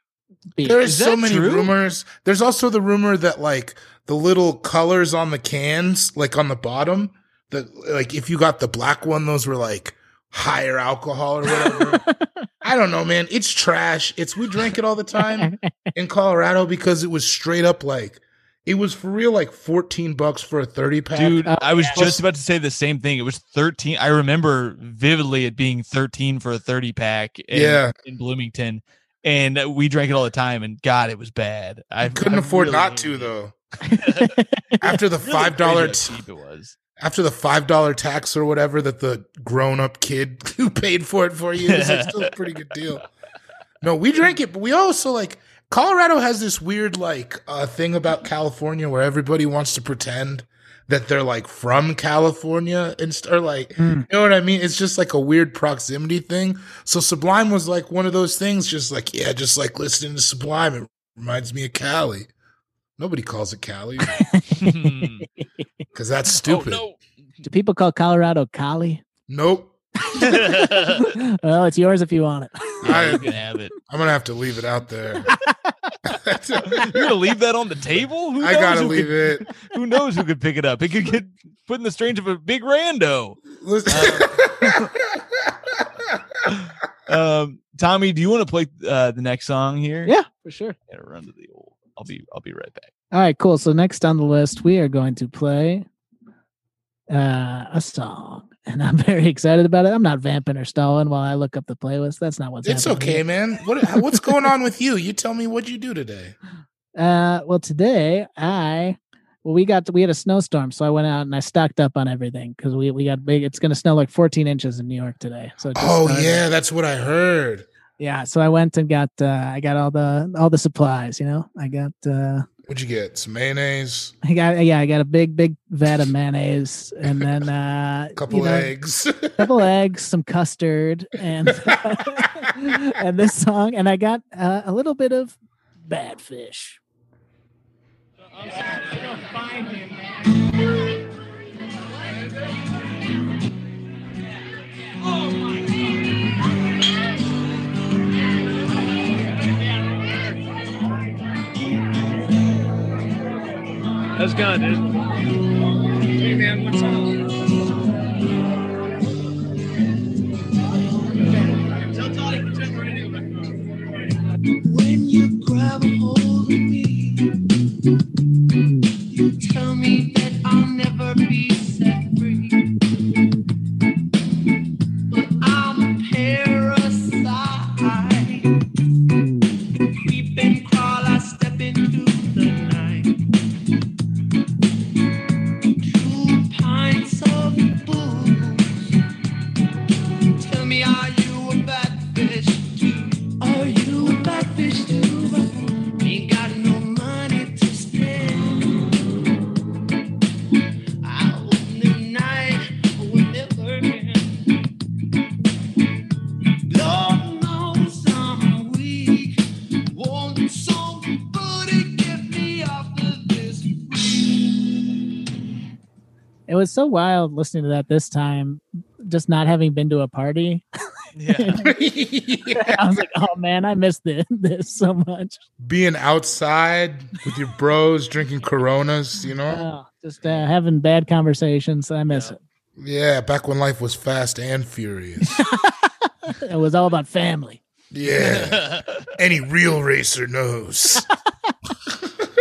Beer. There's so many true? rumors. There's also the rumor that like the little colors on the cans, like on the bottom, that like if you got the black one, those were like higher alcohol or whatever. (laughs) I don't know, man. It's trash. It's we drank it all the time (laughs) in Colorado because it was straight up like it was for real like 14 bucks for a 30 pack. Dude, Oh, I was yeah. just about to say the same thing. It was 13. I remember vividly it being 13 for a 30 pack in, Yeah. in Bloomington. And we drank it all the time, and God, it was bad. I couldn't I afford really not to though. (laughs) After the five dollar how it was. after the five dollar tax or whatever that the grown up kid (laughs) who paid for it for you is still a pretty good deal. No, we drank it, but we also like Colorado has this weird like uh, thing about California where everybody wants to pretend that they're like from California and st- or like Hmm. you know what I mean. It's just like a weird proximity thing. So Sublime was like one of those things, just like yeah, just like listening to Sublime. It reminds me of Cali. Nobody calls it Cali (laughs) because that's stupid. Oh, Do people call Colorado Cali? Nope. no. (laughs) well, it's yours if you want it. Yeah, you I, can have it. I'm gonna have to leave it out there. (laughs) (laughs) You're gonna leave that on the table? Who I gotta who leave could, it. (laughs) Who knows who could pick it up? It could get put in the strange of a big rando. Listen- Um, Tommy, do you want to play uh, the next song here? yeah, for sure. Gotta run to the old. I'll be. I'll be right back. All right, cool. So next on the list, we are going to play uh, a song, and I'm (laughs) very excited about it. I'm not vamping or stalling while I look up the playlist. That's not what's it's okay, man. What (laughs) what's going on with you? You tell me what you do today. Uh, well, today I well we got we had a snowstorm, so I went out and I stocked up on everything because we we got big. It's going to snow like 14 inches in New York today. So Oh started. yeah, that's what I heard. yeah. So I went and got uh, I got all the all the supplies. You know, I got uh, What'd you get? Some mayonnaise, I got yeah I got a big big vat of mayonnaise and then (laughs) uh, a couple you know, eggs. (laughs) couple (laughs) eggs, some custard, and and this song, and I got uh, a little bit of bad fish. How's it going, dude? Hey, man, what's up? When you grab a hold of me, you tell me was so wild listening to that this time, just not having been to a party. Yeah. (laughs) I was like, oh man, I missed this, (laughs) this so much. Being outside with your bros, drinking Coronas, you know. Oh, just uh, having bad conversations. I miss it. Yeah, back when life was fast and furious. (laughs) It was all about family. Yeah, any real racer knows.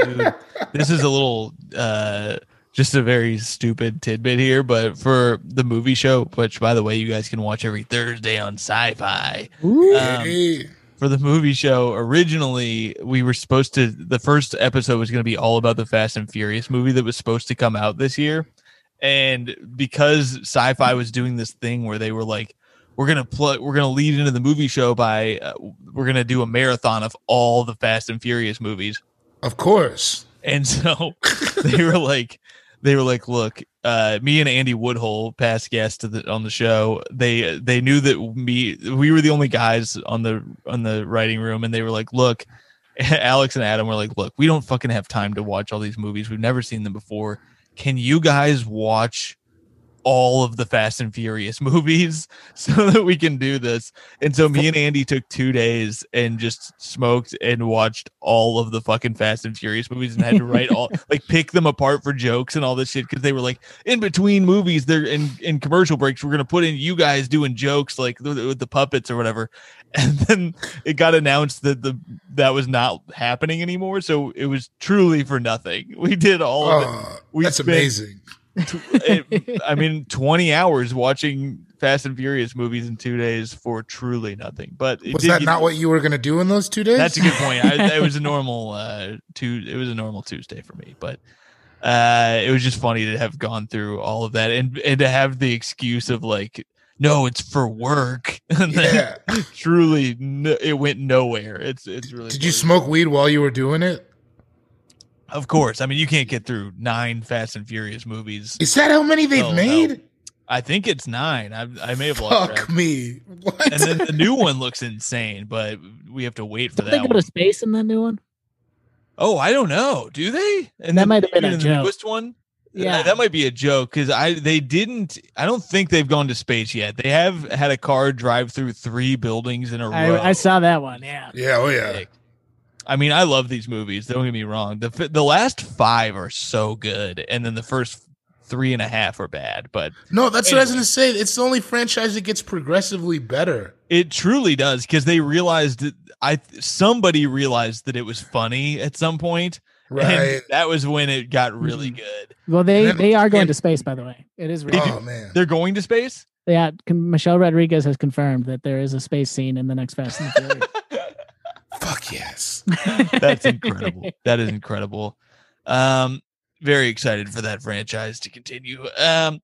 Dude, this is a little uh just a very stupid tidbit here, but for the movie show, which by the way, you guys can watch every Thursday on Sci-Fi. Um, for the movie show, originally we were supposed to. The first episode was going to be all about the Fast and Furious movie that was supposed to come out this year, and because Sci-Fi was doing this thing where they were like, "We're gonna play, we're gonna lead into the movie show by, uh, we're gonna do a marathon of all the Fast and Furious movies." of course. And so (laughs) they were like, they were like, look, uh, me and Andy Woodhull, past guest to the, on the show, they they knew that me we were the only guys on the on the writing room, and they were like, look, (laughs) Alex and Adam were like, look, we don't fucking have time to watch all these movies. We've never seen them before. Can you guys watch all of the Fast and Furious (laughs) movies so that we can do this? And so me and Andy took two days and just smoked and watched all of the fucking Fast and Furious movies and had to write all (laughs) like pick them apart for jokes and all this shit because they were like in between movies they're in in commercial breaks we're gonna put in you guys doing jokes like with, the puppets or whatever (laughs) and then it got announced that the that was not happening anymore so it was truly for nothing we did all of it Oh, We that's spent- amazing. It, I mean, 20 hours watching Fast and Furious movies in two days for truly nothing. But Was did that not what you were going to do in those two days? That's a good point. I, it was a (laughs) normal uh, two. It was a normal Tuesday for me, but uh, it was just funny to have gone through all of that and and to have the excuse of like, no, it's for work, (laughs) and yeah. then truly, no, it went nowhere. It's it's really. Did you smoke weed while you were doing it? Of course. I mean, you can't get through nine Fast and Furious movies. Is that how many they've Oh, no. made? I think it's nine. I I may have lost track. Fuck me. What? and then the new one looks insane, but we have to wait for Don't they that go one. to space in that new one? Oh, I don't know. Do they? And That then might have been a in the joke. newest one. Yeah. Yeah, that might be a joke because I they didn't. I don't think they've gone to space yet. They have had a car drive through three buildings in a row. I, I saw that one. Yeah. yeah, oh yeah. Sick. I mean, I love these movies. Don't get me wrong. The the last five are so good, and then the first three and a half are bad. But No, that's what I was going to say. It's the only franchise that gets progressively better. It truly does because they realized that I somebody realized that it was funny at some point, Right. and that was when it got really Mhm. good. Well, they And- they are going and- to space, by the way. It is Really oh man. They're going to space. Yeah, con- Michelle Rodriguez has confirmed that there is a space scene in the next Fast and the Furious. (laughs) Fuck yes. (laughs) That's incredible. that is incredible. Um, very excited for that franchise to continue. Um,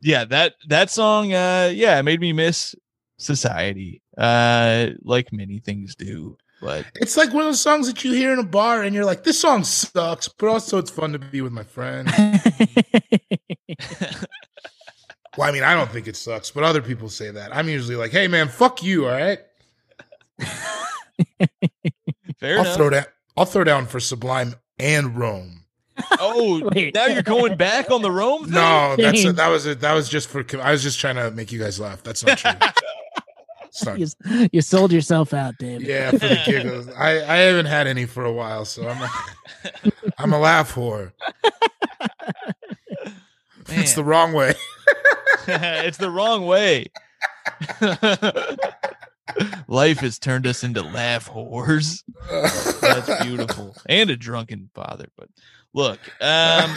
yeah that that song, uh, yeah, it made me miss society, uh, like many things do. But It's like one of those songs that you hear in a bar and you're like, this song sucks, but also it's fun to be with my friends. (laughs) well, I mean, I don't think it sucks, but other people say that. I'm usually like, hey man, fuck you, all right? (laughs) fair I'll enough. throw down I'll throw down for Sublime and Rome. oh, (laughs) now you're going back on the Rome thing? No, that's a, that was a, that was just for I was just trying to make you guys laugh. That's not true. (laughs) Not- you, you sold yourself out, David. yeah, for the giggles. I, I haven't had any for a while, so I'm a, (laughs) I'm a laugh whore. It's the wrong way. it's the wrong way. Life has turned us into laugh whores. That's beautiful. (laughs) And a drunken father. But look, um,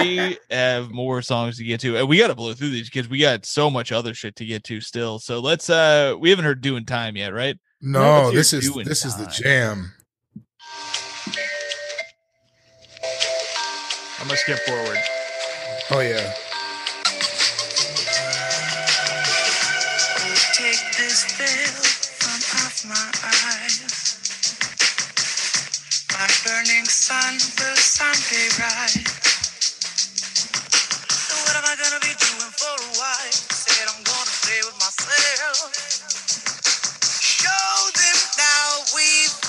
we have more songs to get to. And we got to blow through these because we got so much other shit to get to still. So let's, uh, we haven't heard doing time yet, right? no, this is Doing this is the jam. I'm going to skip forward. Oh yeah. Sun will someday rise. So what am I gonna be doing for a while? Said I'm gonna play with myself. Show them now we've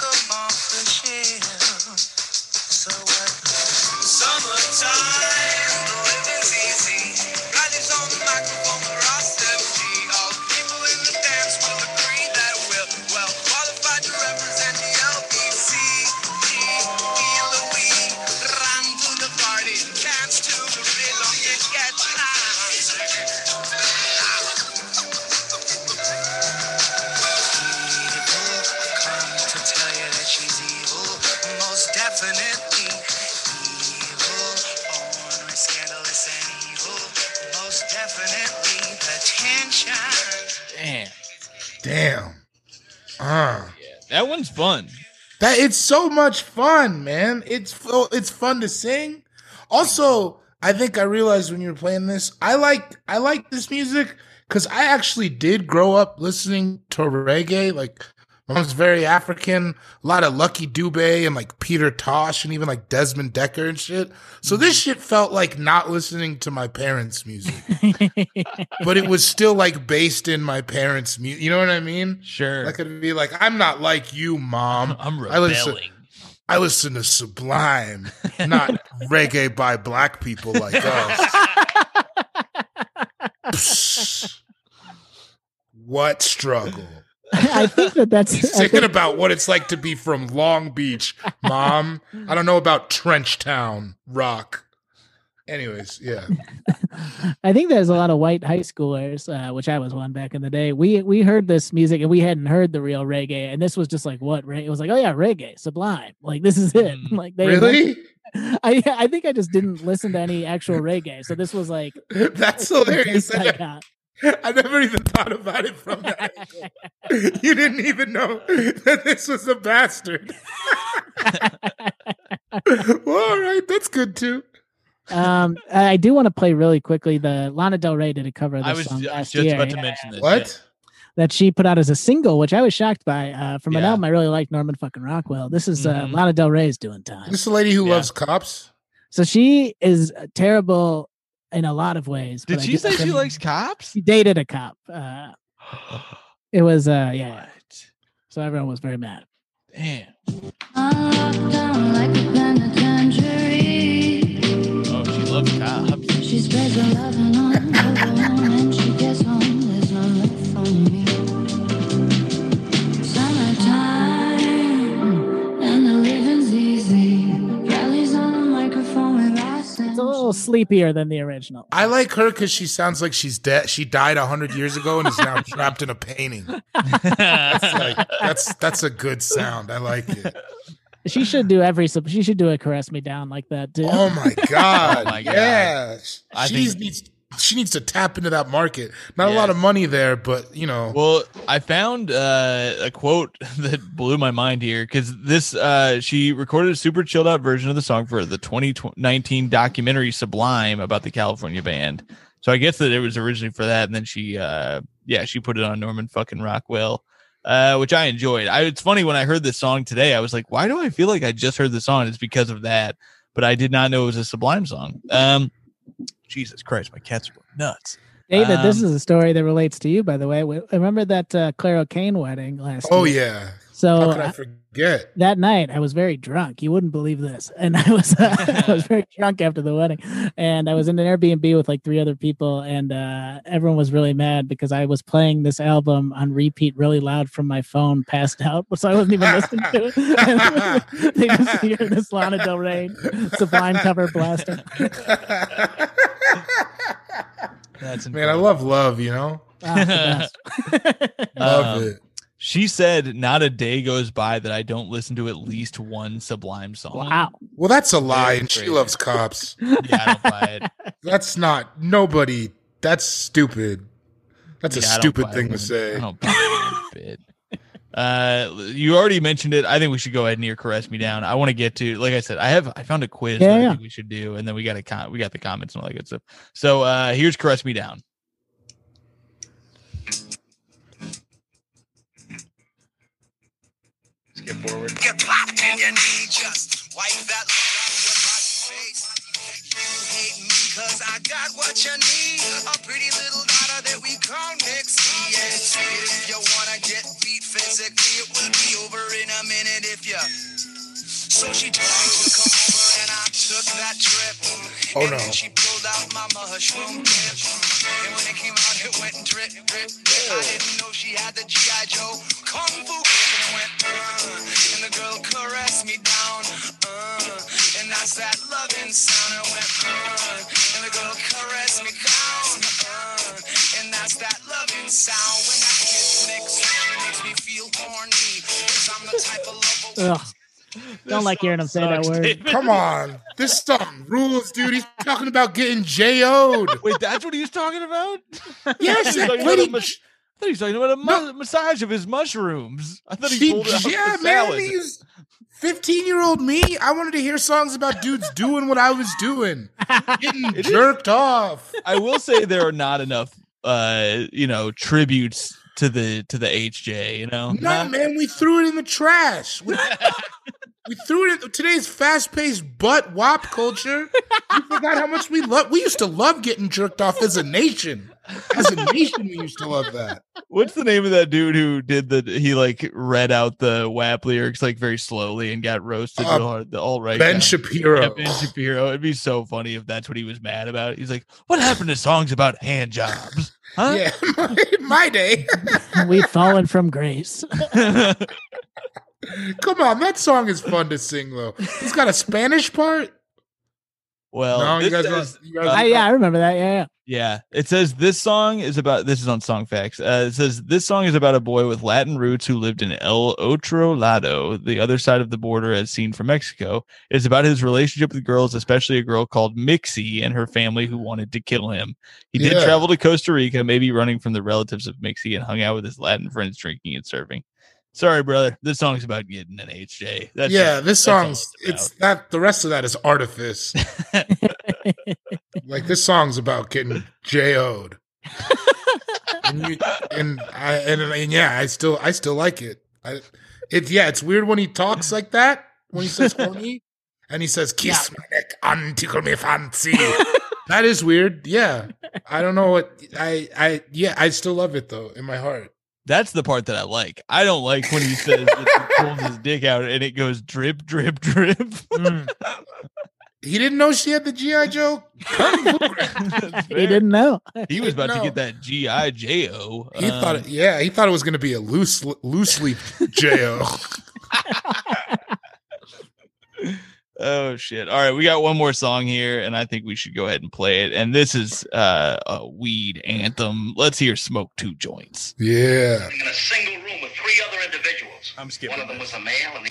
That one's fun. That it's so much fun, man. It's it's fun to sing. Also, I think I realized when you were playing this, I like I like this music because I actually did grow up listening to reggae. Like, Was very African. A lot of Lucky Dubé and like Peter Tosh and even like Desmond Dekker and shit. So this shit felt like not listening to my parents' music, (laughs) but it was still like based in my parents' music. You know what I mean? Sure. I could be like, I'm not like you, mom. (laughs) I'm I listen, rebelling. I listen to Sublime, not (laughs) reggae by black people like us. What struggle? (laughs) I think that that's He's thinking think- about what it's like to be from Long Beach, mom. I don't know about Trenchtown rock. Anyways, yeah. (laughs) I think there's a lot of white high schoolers, uh, which I was one back in the day. We we heard this music and we hadn't heard the real reggae, and this was just like what? Re-? It was like, oh yeah, reggae, Sublime. Like this is it. Mm. (laughs) Like they Really? I I think I just didn't listen to any actual reggae, so this was like That's hilarious. I got. I never even thought about it from that angle. You didn't even know that this was a bastard. (laughs) well, all right, that's good too. um, I do want to play really quickly. The Lana Del Rey did a cover of I this was song ju- last just year. about to mention this. What? that she put out as a single, which I was shocked by. Uh, from an album I really like, Norman fucking Rockwell. This is uh, Mhm. Lana Del Rey's doing time. This is a lady who Yeah. loves cops. So she is terrible in a lot of ways. Did but she do say she likes cops? She dated a cop. Uh, (gasps) it was uh yeah. What? So everyone was very mad. Damn. I'm locked down like a penitentiary. Oh, she loves cops. She spreads her loving little sleepier than the original. I like her because she sounds like she's dead. She died a hundred years ago and is now (laughs) trapped in a painting. (laughs) That's like that's that's a good sound. I like it. She should do every. She should do a caress me down like that too. Oh my god! (laughs) Oh my God. Yeah, she needs she needs to tap into that market. Not a lot of money there, but you know. Well, I found uh, a quote (laughs) that blew my mind here because this uh, she recorded a super chilled out version of the song for the 2019 documentary Sublime about the California band. So I guess that it was originally for that, and then she, uh, yeah, she put it on Norman fucking Rockwell, uh, which I enjoyed. I, it's funny when I heard this song today, I was like, why do I feel like I just heard the song? It's because of that, but I did not know it was a Sublime song. Um, Jesus Christ, my cats are going nuts. David, this Um, is a story that relates to you, by the way. W- Remember that uh, Claire Kane wedding last? oh year? yeah, So how could uh, I forget? that night I was very drunk. You wouldn't believe this, (laughs) and I was I was very (laughs) drunk after the wedding, and I was in an Airbnb with like three other people, and uh, everyone was really mad because I was playing this album on repeat really loud from my phone, passed out, so I wasn't even listening to it. (laughs) They just hear this Lana Del Rey Sublime cover blasting. That's Man, I love love. You know, Ah, (laughs) love Um, it. She said, "Not a day goes by that I don't listen to at least one Sublime song." wow. Well, that's a lie, Very and she loves cops. (laughs) Yeah, I don't buy it. That's not nobody. That's stupid. That's a Yeah, I don't stupid buy it thing to say. I don't buy it one bit. Uh, you already mentioned it. I think we should go ahead and hear "Caress Me Down." I want to get to, like I said, I have I found a quiz Yeah, that I yeah. think we should do, and then we got a con- we got the comments and all that good stuff. So uh, here's "Caress Me Down." Skip forward. Get popped in your knee, just wipe that You hate me cause I got what you need. A pretty little daughter that we call Nixie. Yes, if you wanna get beat physically, it will be over in a minute if you. So she me to come took that trip. Oh, no. then she pulled out my mushroom dip. And when it came out, it went drip, drip, drip. I didn't know she had the G.I. Joe Kung Fu grip. And it went, uh, and the girl caressed me down. Uh, and that's that loving sound. It went, uh, and the girl caressed me down. Uh, and that's that loving sound. When that kiss makes, makes me feel horny. Cause I'm the type of lover. Ugh. Don't like hearing him say that word. David. Come on, this song rules, dude. He's talking about getting JO'd. (laughs) Wait, that's what he was talking about. Yes, (laughs) He's that talking lady. about a thought he was talking about a mu- massage of his mushrooms. I thought he She- pulled it off yeah, the man. salad. He's fifteen year old me. I wanted to hear songs about dudes doing what I was doing, (laughs) getting It is- jerked off. I will say there are not enough, uh, you know, tributes to the to the HJ. You know, No, man, we threw it in the trash. We, (laughs) we threw it in today's fast paced butt wop culture. We forgot how much we love. We used to love getting jerked off as a nation. As a nation, we used to love that. What's the name of that dude who did the? He like read out the WAP lyrics like very slowly and got roasted. Uh, real hard, the all right, Ben guy. Shapiro. Yeah, Ben Shapiro. It'd be so funny if that's what he was mad about. He's like, "What happened to songs about hand jobs?" Huh? Yeah, (laughs) my, my day. We've fallen from grace. (laughs) Come on, that song is fun to sing though. It's got a Spanish part. Well, no, you guys, says- want, you guys I, yeah, I remember that. Yeah, yeah. Yeah, it says this song is about. This is on Song Facts. Uh, it says this song is about a boy with Latin roots who lived in El Otro Lado, the other side of the border, as seen from Mexico. It's about his relationship with girls, especially a girl called Mixie and her family who wanted to kill him. He did Yeah. travel to Costa Rica, maybe running from the relatives of Mixie, and hung out with his Latin friends, drinking and serving. Sorry, brother. This song's about getting an HJ. That's yeah, this song's it's that the rest of that is artifice. (laughs) (laughs) like this song's about getting JO'd. and you, and I and, and yeah, I still I still like it. I it yeah, it's weird when he talks like that when he says (laughs) horny and he says kiss my neck and tickle me fancy. that is weird. Yeah. I don't know what I I yeah, I still love it though in my heart. That's the part that I like. I don't like when he says that he (laughs) pulls his dick out and it goes drip, drip, drip. Mm. He didn't know she had the GI Joe. Kung He didn't know. He was about to get that GI G I J O. He thought, it, yeah, he thought it was going to be a loose, loosely Jo. (laughs) (laughs) Oh shit! All right, we got one more song here, and I think we should go ahead and play it. And this is uh, a weed anthem. Let's hear "Smoke Two Joints." yeah. in a single room with three other individuals. I'm skipping One of them was a male, and the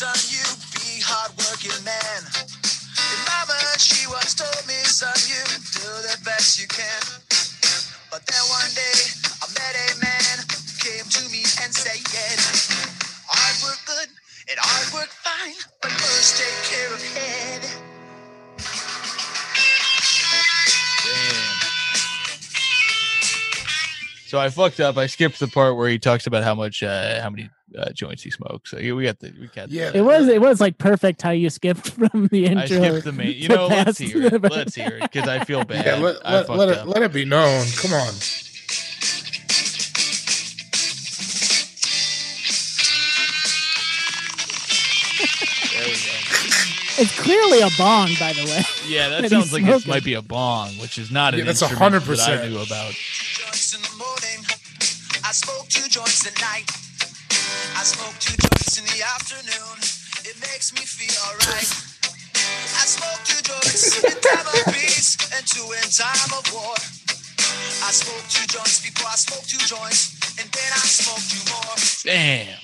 son, you be hardworking man. And mama, she once told me, son, you do the best you can. But then one day, I met a man who came to me and said, Yeah, Hard work good and hard work fine, but first take care of head. So I fucked up. I skipped the part where he talks about how much, uh, how many uh, joints he smokes. So yeah, we got the, we got. Yeah. It was it was like perfect how you skipped (laughs) from the intro. I skipped the main. You know, let's hear it. Let's hear it because I feel bad. Yeah, let, let, fucked let, it, up. let it be known. Come on. It's clearly a bong, by the way. (laughs) Yeah, that That sounds like it might be a bong, which is not Yeah, an that's instrument hundred that I knew about. joints in the morning. I smoke two joints at night. I smoke two joints in the afternoon. It makes me feel alright. I smoke two joints in time of peace and two in time of war. I smoke two joints before I smoke two joints, and then I smoke two more. Damn.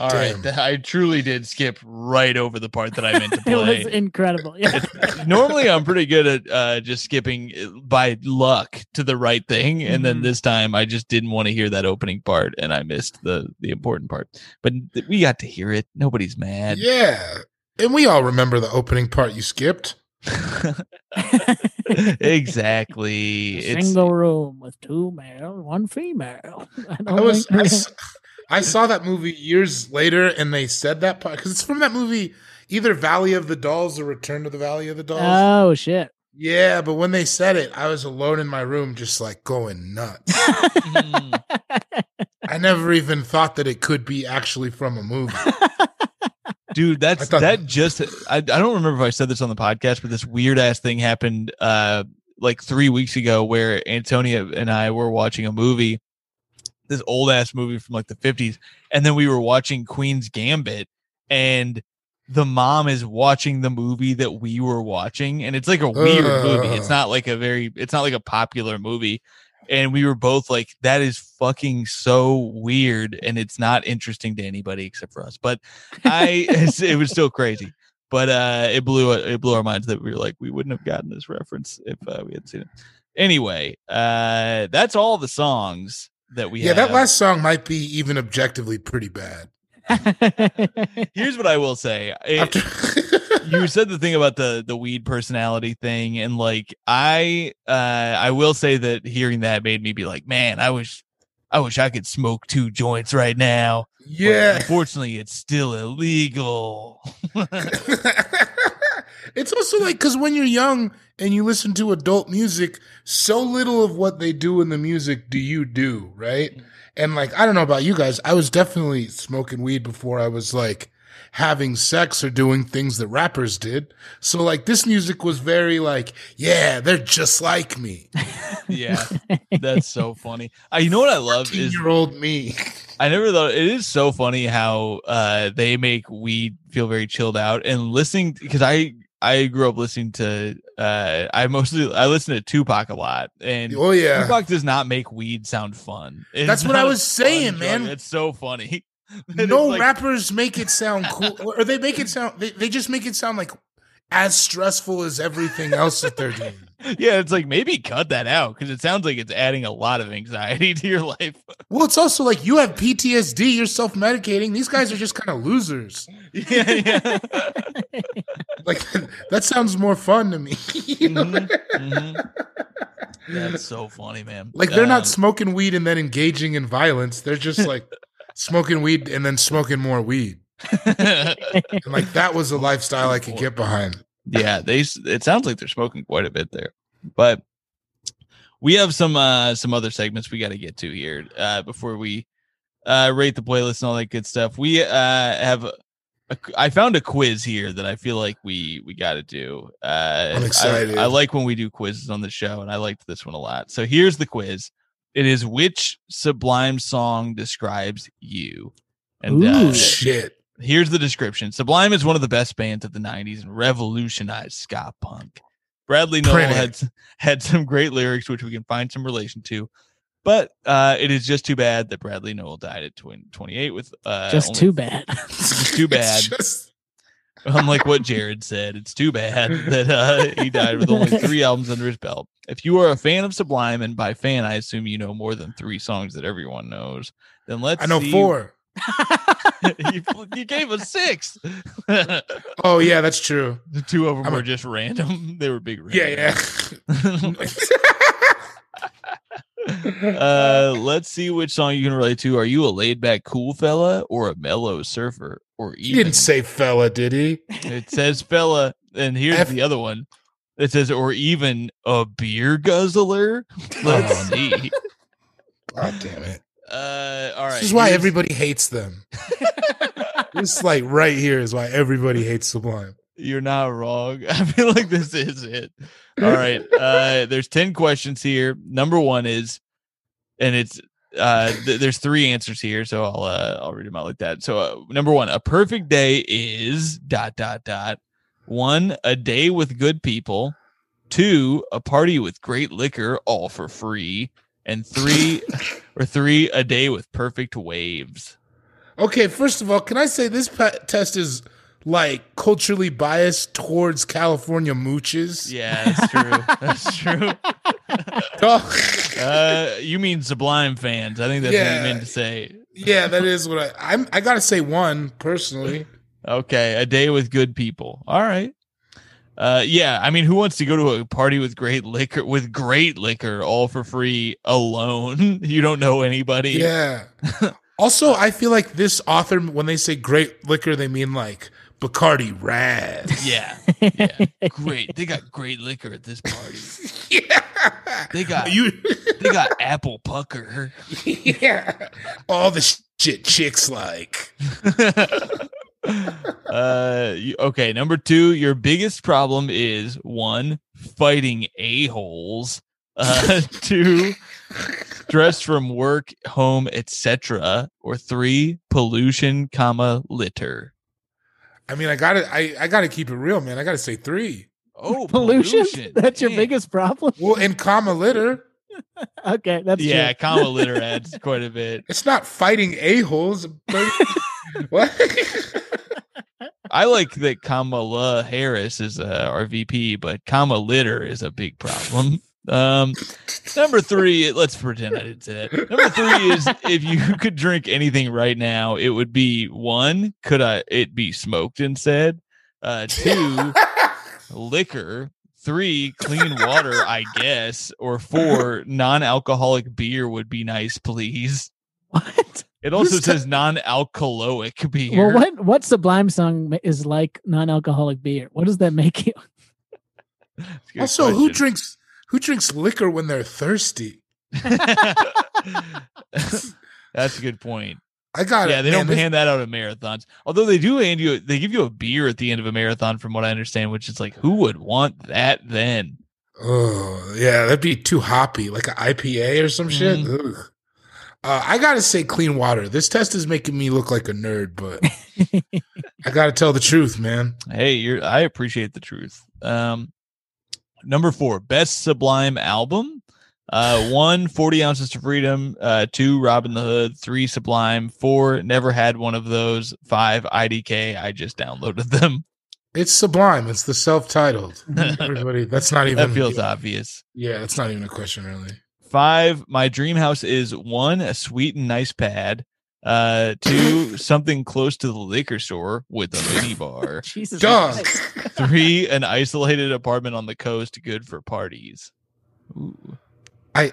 All right, Damn. th- (laughs) I truly did skip right over the part that I meant to play. (laughs) It was incredible. Yeah. Normally, I'm pretty good at uh, just skipping uh, by luck to the right thing, and then Mhm. this time I just didn't want to hear that opening part, and I missed the the important part. But th- we got to hear it. Nobody's mad. Yeah. And we all remember the opening part you skipped. (laughs) exactly. It's Single room with two male, one female. I, don't I was think- I, s- I saw that movie years later and they said that part because it's from that movie either Valley of the Dolls or Return to the Valley of the Dolls. oh shit! yeah, but when they said it, I was alone in my room just like going nuts. (laughs) I never even thought that it could be actually from a movie. dude that's I thought- that just I, I don't remember if i said this on the podcast but this weird ass thing happened uh like three weeks ago where antonia and i were watching a movie this old ass movie from like the 50s and then we were watching queen's gambit and the mom is watching the movie that we were watching and it's like a weird movie. It's not like a very it's not like a popular movie and we were both like that is fucking so weird and it's not interesting to anybody except for us. But i (laughs) it was still crazy. But uh it blew it blew our minds that we were like we wouldn't have gotten this reference if uh, we had seen it. Anyway uh that's all the songs that we yeah, that last song might be even objectively pretty bad. (laughs) here's what i will say It- (laughs) you said the thing about the the weed personality thing and like i uh i will say that hearing that made me be like man i wish i wish i could smoke two joints right now But Yeah. unfortunately it's still illegal (laughs) it's also like because when you're young and you listen to adult music, so little of what they do in the music do you do, right? And like, I don't know about you guys, I was definitely smoking weed before I was like having sex or doing things that rappers did. So like, this music was very like, yeah, they're just like me. (laughs) yeah that's so funny uh, you know what i love is Year old me. I never thought it is so funny how uh they make weed feel very chilled out and listening because I I grew up listening to uh I mostly I listen to Tupac a lot and Oh, yeah. Tupac does not make weed sound fun. It's That's what I was saying, drug. man. It's so funny. (laughs) No like- rappers make it sound cool or they make it sound they, they just make it sound like as stressful as everything else that they're doing (laughs) Yeah, it's like maybe cut that out because it sounds like it's adding a lot of anxiety (laughs) to your life. well it's also like you have ptsd you're self-medicating these guys are just kind of losers yeah yeah (laughs) like that sounds more fun to me. (laughs) Know? Mhm. That's so funny, man. like they're Um, not smoking weed and then engaging in violence. They're just like (laughs) smoking weed and then smoking more weed. And like that was a lifestyle i could get behind. Yeah they it sounds like they're smoking quite a bit there. But we have some uh some other segments we got to get to here uh before we uh rate the playlist and all that good stuff. We uh have I found a quiz here that I feel like we we got to do. Uh, I'm excited. I, like when we do quizzes on the show, and I liked this one a lot. So here's the quiz. It is which Sublime song describes you? And uh, Shit. Here's the description. Sublime is one of the best bands of the 90s and revolutionized ska punk. Bradley Nowell had had some great lyrics which we can find some relation to. But uh, it is just too bad that Bradley Nowell died at 20, 28 with uh, Just only- too bad. It's too (laughs) bad. just like what Jared said, it's too bad (laughs) that uh, he died with only three (laughs) albums under his belt. If you are a fan of Sublime, and by fan I assume you know more than three songs that everyone knows, then let's i know see- four. you, you gave us six. Oh yeah that's true The two of them I'm a- were just random. They were big. yeah Random. yeah uh, (laughs) let's see which song you can relate to. Are you a laid back cool fella or a mellow surfer? Or he didn't say fella did he it says fella, and here's F- the other one. It says or even a beer guzzler. (laughs) Let's Oh, see. god damn it Uh, all right. This is why here's- everybody hates them. (laughs) this like right here is why everybody hates Sublime. You're not wrong. (laughs) I feel like this is it. All right. (laughs) Uh there's 10 questions here. Number 1 is and it's uh th- there's three answers here, so I'll uh I'll read them out like that. So uh, number 1, a perfect day is dot dot dot. 1, a day with good people. 2, a party with great liquor all for free. And 3 (laughs) or 3, a day with perfect waves. Okay, first of all, can I say this test is like culturally biased towards California mooches? Yeah, that's true. that's true. (laughs) Oh, Uh, you mean Sublime fans? I think that's what you meant to say. yeah, that is what I. I'm. I gotta say one personally. Okay, a day with good people. All right. Uh, yeah. I mean, who wants to go to a party with great liquor with great liquor all for free alone? (laughs) you don't know anybody. Yeah. (laughs) also, I feel like this author, when they say great liquor, they mean like Bacardi Rad. Yeah. (laughs) Yeah. Great. They got great liquor at this party. (laughs) yeah. They got You. they got apple pucker. yeah. All the shit chicks like. (laughs) uh, you- okay. Number two, your biggest problem is one, fighting a holes. Uh, two, stress from work, home, etc. Or three, pollution, comma litter. I mean, I gotta, I, I gotta keep it real, man. I gotta say three. Oh, (laughs) Pollution? That's your Man. biggest problem? Well, in comma litter, (laughs) Okay, that's Yeah, true. comma (laughs) litter adds quite a bit. it's not fighting a holes. what? I like that Kamala Harris is uh, our VP, but comma litter is a big problem. Um, number three, let's pretend I didn't say that. Number three is if you (laughs) could drink anything right now, it would be one, could I it be smoked instead? Uh, two, liquor. Three, clean water, I guess. Or four, non-alcoholic beer would be nice, please. What? It also Who's ta- says non-alcoholic beer. Well, what what Sublime song is like non-alcoholic beer? What does that make you? That's a good also, who drinks who drinks liquor when they're thirsty? (laughs) That's a good point. I got it. yeah, they man. don't hand that out at marathons. Although they do hand you, they give you a beer at the end of a marathon, from what I understand. Which is like, who would want that then? Oh, yeah, that'd be too hoppy, like an IPA or some shit. Mm-hmm. Ugh. Uh, I gotta say, clean water. This test is making me look like a nerd, but (laughs) I gotta tell the truth, man. Hey, you're. I appreciate the truth. Um, number four, best Sublime album. Uh, one, 40 ounces to freedom. Uh, two, Robbin' the Hood. Three, Sublime. Four, never had one of those. Five, IDK. I just downloaded (laughs) them. It's sublime. It's the self-titled. (laughs) Everybody, that's not even. that feels obvious. Yeah, that's not even a question, really. Five, my dream house is one, a sweet and nice pad. Uh, two, (laughs) something close to the liquor store with a mini bar. Jesus. Dog. Christ. Three, an isolated apartment on the coast, good for parties. Ooh. I,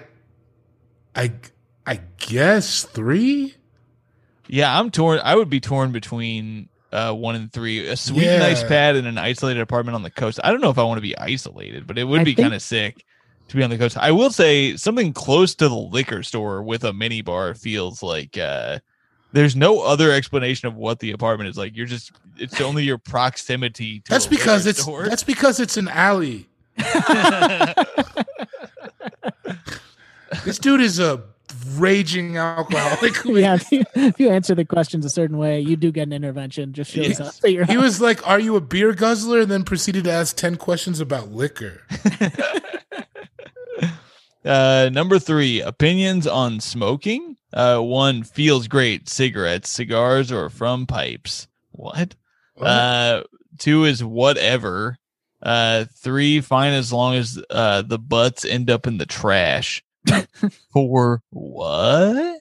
I, I guess three. Yeah, I'm torn. I would be torn between uh one and three. A sweet, nice pad and an isolated apartment on the coast. I don't know if I want to be isolated, but it would I be think- kind of sick to be on the coast. I will say something close to the liquor store with a mini bar feels like uh there's no other explanation of what the apartment is like. You're just it's only your proximity to That's a because it's store. that's because it's an alley. (laughs) This dude is a raging alcoholic. (laughs) yeah, if you, if you answer the questions a certain way, you do get an intervention. Just shows up He house. was like, "Are you a beer guzzler?" and then proceeded to ask ten questions about liquor. (laughs) Uh, number three, opinions on smoking. Uh, one feels great, cigarettes, cigars, or from pipes. What? Uh, two is whatever. Uh, three, fine as long as uh the butts end up in the trash. (laughs) Four, what?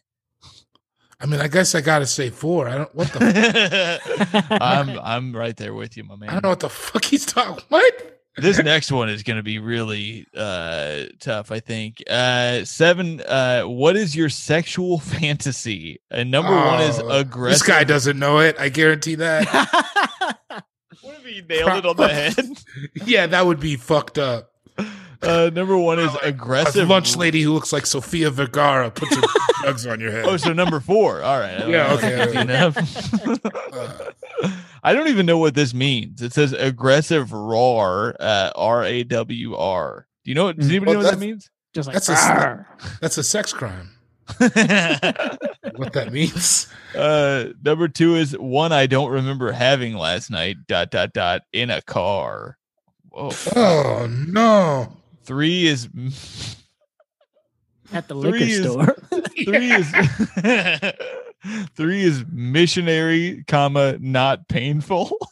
I mean, I guess I gotta say four. I don't what the (laughs) I'm (laughs) I'm right there with you, my man. I don't know what the fuck he's talking. What? This next one is going to be really uh tough i think uh seven uh what is your sexual (laughs) fantasy and number one is Oh, aggressive This guy doesn't know it. I guarantee that. (laughs) what if he nailed it on the head (laughs) yeah, that would be fucked up. uh number one is aggressive. A lunch lady who looks like Sofia Vergara puts her drugs on your head. oh so number four all right Yeah, okay. enough. I don't even know what this means it says aggressive rawr uh r-a-w-r do you know does anybody Well, know what that means Just like That's a that's a sex crime. (laughs) What that means? Uh, number two is one I don't remember having last night. Dot dot dot in a car. Whoa. Oh no! Three is (laughs) at the Three liquor is- store. (laughs) three is three is missionary, comma not painful. (laughs)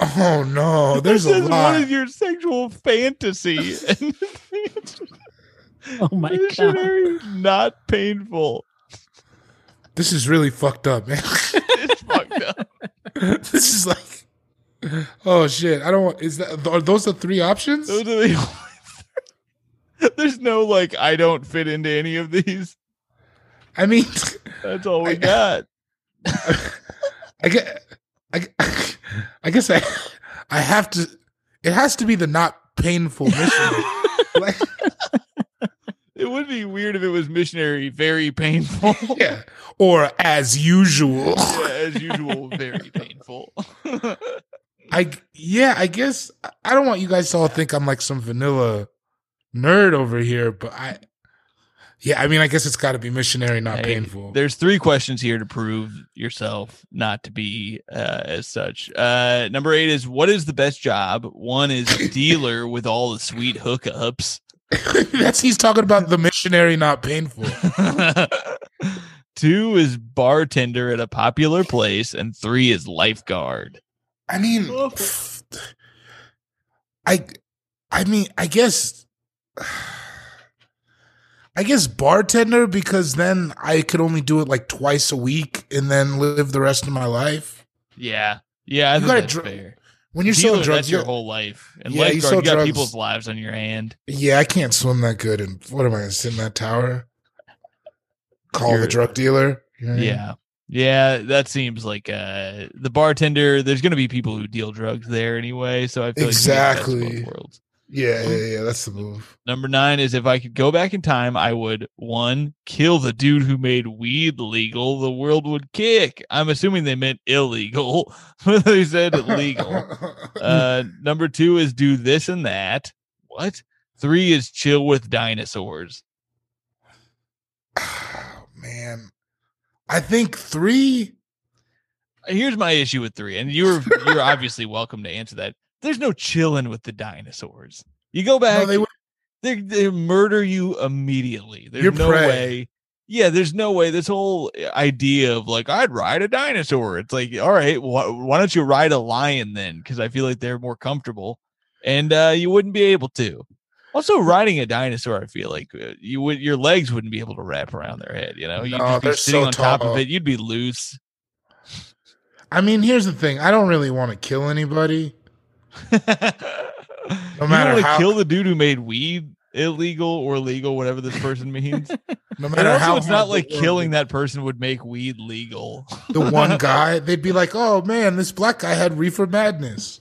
Oh no! There's It a says, What lot. is your sexual fantasy? (laughs) Oh my god. not painful. This is really fucked up, man. (laughs) It's fucked up. this is like, oh shit! I don't want. Is that are those the three options? Those are the only three. There's no like I don't fit into any of these. I mean, That's all we got. (laughs) I get, I, I guess I, I have to. It has to be the not painful mission. (laughs) like, It it would be weird if it was missionary very painful. (laughs) yeah. Or as usual. Yeah, as usual, very painful. I yeah, I guess I don't want you guys to all think I'm like some vanilla nerd over here, but I yeah, I mean, I guess it's got to be missionary, not Hey, painful. There's three questions here to prove yourself not to be uh, as such. Uh, number eight is what is the best job? One is dealer with all the sweet hookups. (laughs) That's he's talking about the missionary, not painful. (laughs) Two is bartender at a popular place, and three is lifeguard. I mean, I, I mean, I guess, I guess bartender because then I could only do it like twice a week and then live the rest of my life. Yeah, yeah, I You gotta that's dr- When you're Dealer, selling drugs, that's your whole life, and Yeah, you lifeguard, sell you got drugs- people's lives on your hand. Yeah, I can't swim that good. And what am I going to sit in that tower? Call You're- the drug dealer? You know what I mean? Yeah. Yeah, that seems like uh the bartender. There's going to be people who deal drugs there anyway, so I feel like you get the best of both Exactly. worlds. Yeah, yeah, yeah. That's the move. Number nine is if I could go back in time, I would one kill the dude who made weed legal. The world would kick. I'm assuming they meant illegal, (laughs) they said legal. (laughs) Uh, number two is do this and that. What? Three is chill with dinosaurs. (sighs) Man, I think three. Here's my issue with three, and you're you're obviously welcome to answer that. There's no chilling with the dinosaurs. You go back, No, they would- they they murder you immediately. There's You're no prey. way. Yeah, there's no way. This whole idea of like I'd ride a dinosaur. It's like, all right, wh- why don't you ride a lion then? Because I feel like they're more comfortable, and uh, you wouldn't be able to. Also, riding a dinosaur, I feel like uh, you would your legs wouldn't be able to wrap around their head. You know, you'd No, just be sitting so on top tall. of it. You'd be loose. I mean, here's the thing. I don't really want to kill anybody. No you matter to how, kill the dude who made weed illegal or legal, whatever this person means. no matter also, how it's not like killing that person would make weed legal. the one (laughs) guy, they'd be like, "Oh man, this black guy had reefer madness."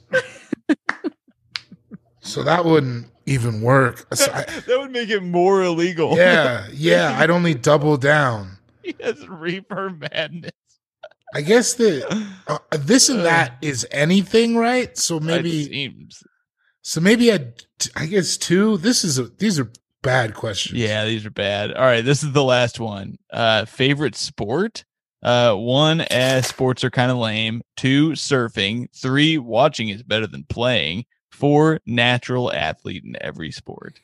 so that wouldn't even work. (laughs) That would make it more illegal. yeah, (laughs) yeah, I'd only double down. he has reaper madness. I guess that uh, this and that is anything, right? So It maybe, seems. so maybe I, I guess two. This is a, these are bad questions. Yeah, these are bad. All right, this is the last one. Uh favorite sport? Uh one, eh, sports are kind of lame. Two, surfing. Three, watching is better than playing. Four, natural athlete in every sport.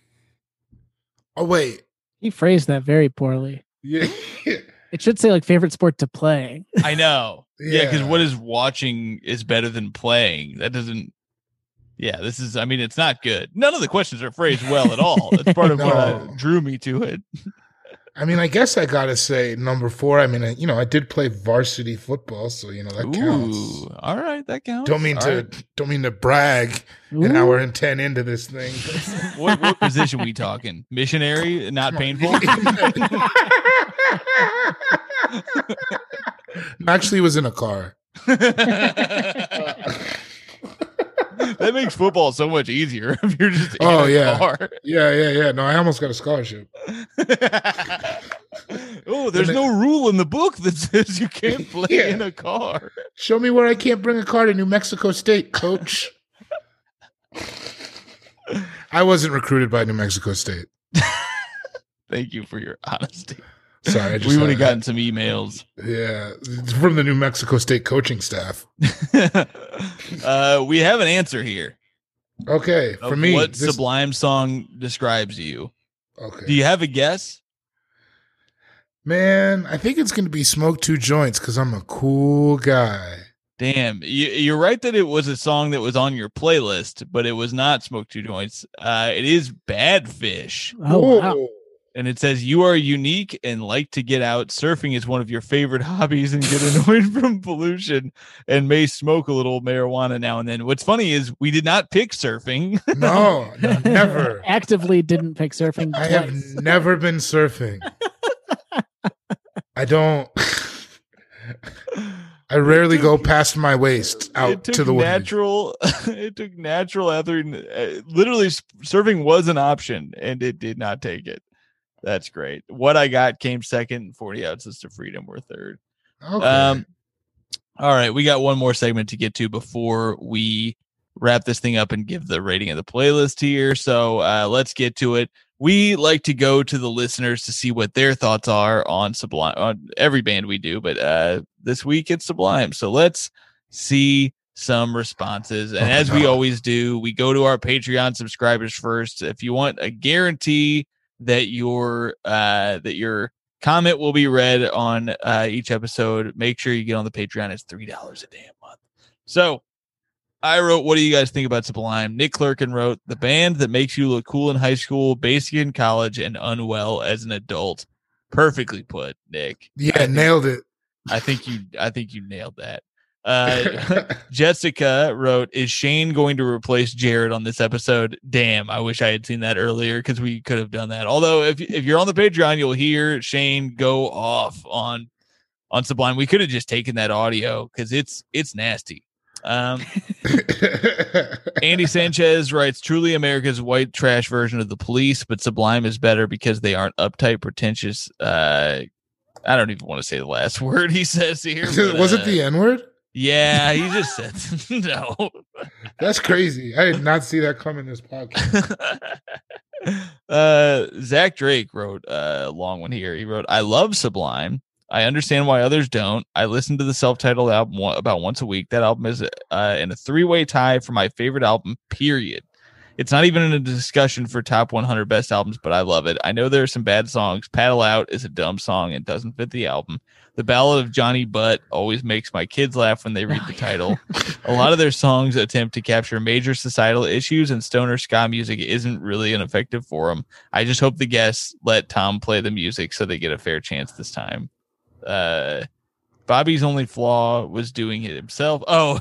Oh wait, He phrased that very poorly. yeah, (laughs) It should say like favorite sport to play. I know. yeah, because Yeah. what is watching is better than playing. That doesn't. Yeah, this is. I mean, it's not good. None of the questions are phrased well at all. That's part of what (laughs) uh, drew me to it. I mean, I guess I gotta say number four. I mean, I, you know, I did play varsity football, so you know that counts. All right, that counts. Don't mean All to, right. don't mean to brag. An Ooh. hour and ten into this thing. (laughs) What, what position we talking? Missionary, not painful. (laughs) Actually, was in a car. (laughs) that makes football so much easier (laughs) if you're just in Oh a yeah, car. yeah, yeah, yeah. No, I almost got a scholarship. (laughs) oh, there's And no rule in the book that says you can't (laughs) play Yeah. in a car. Show me where I can't bring a car to New Mexico State, coach. I wasn't recruited by New Mexico State. Thank you for your honesty. Sorry, I just we would had- have gotten some emails. Yeah, it's from the New Mexico State coaching staff. (laughs) uh, we have an answer here. Okay, for me, what this- Sublime song describes you? Okay. Do you have a guess? Man, I think it's going to be smoke two joints because I'm a cool guy. Damn, you, you're right that it was a song that was on your playlist, but it was not "Smoke Two Joints." Uh, it is "Bad Fish," Oh, wow. Whoa. and it says you are unique and like to get out. Surfing is one of your favorite (laughs) hobbies, and get annoyed from pollution, and may smoke a little marijuana now and then. What's funny is we did not pick surfing. (laughs) No, no, never. (laughs) Actively didn't pick surfing. I have never been surfing. I don't. I rarely go past my waist out to the waves. natural. it took natural athlete. uh, Literally, s- surfing was an option, and it did not take it. That's great. What I got came second. Forty ounces to freedom were third. Okay. Um, all right, we got one more segment to get to before we wrap this thing up and give the rating of the playlist here. So uh, let's get to it. We like to go to the listeners to see what their thoughts are on Sublime, on every band we do, but uh, this week it's Sublime. So let's see some responses. And as we always do, we go to our Patreon subscribers first. If you want a guarantee that your uh, that your comment will be read on uh, each episode, make sure you get on the Patreon. It's three dollars a day a month. So I wrote, What do you guys think about Sublime? Nick Clerkin wrote, The band that makes you look cool in high school, basic in college, and unwell as an adult. Perfectly put, Nick. yeah, nailed it. I think you I think you nailed that. Uh (laughs) Jessica wrote, Is Shane going to replace Jared on this episode? Damn, I wish I had seen that earlier because we could have done that. Although if if you're on the Patreon, you'll hear Shane go off on on Sublime. We could have just taken that audio because it's it's nasty. Um (laughs) Andy Sanchez writes, truly America's white trash version of the police, but Sublime is better because they aren't uptight, pretentious. Uh, I don't even want to say the last (laughs) word he says here. but, Was uh, it the N word? Yeah, he just said (laughs) no. That's crazy. I did not see that coming this podcast. (laughs) uh, Zach Drake wrote a long one here. He wrote, I love Sublime. I understand why others don't. I listen to the self-titled album one, about once a week. That album is uh, in a three-way tie for my favorite album. Period. It's not even in a discussion for top 100 best albums, but I love it. I know there are some bad songs. Paddle Out is a dumb song and doesn't fit the album. The Ballad of Johnny Butt always makes my kids laugh when they read the title. (laughs) a lot of their songs attempt to capture major societal issues, and stoner ska music isn't really an effective forum. I just hope the guests let Tom play the music so they get a fair chance this time. Uh, Bobby's only flaw was doing it himself. Oh,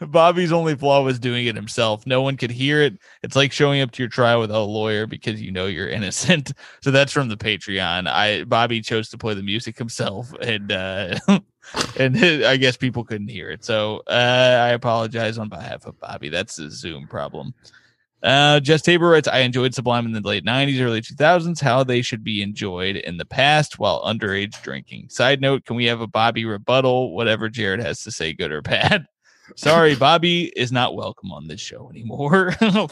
(laughs) Bobby's only flaw was doing it himself. No one could hear it. It's like showing up to your trial without a lawyer because you know you're innocent. (laughs) So that's from the Patreon. I Bobby chose to play the music himself, and uh, (laughs) and I guess people couldn't hear it. So uh, I apologize on behalf of Bobby. That's a Zoom problem. Uh, Jess Tabor writes, I enjoyed Sublime in the late 90s, early 2000s, how they should be enjoyed in the past while underage drinking. Side note, can we have a Bobby rebuttal? Whatever Jared has to say, good or bad. (laughs) Sorry, Bobby is not welcome on this show anymore. (laughs) uh,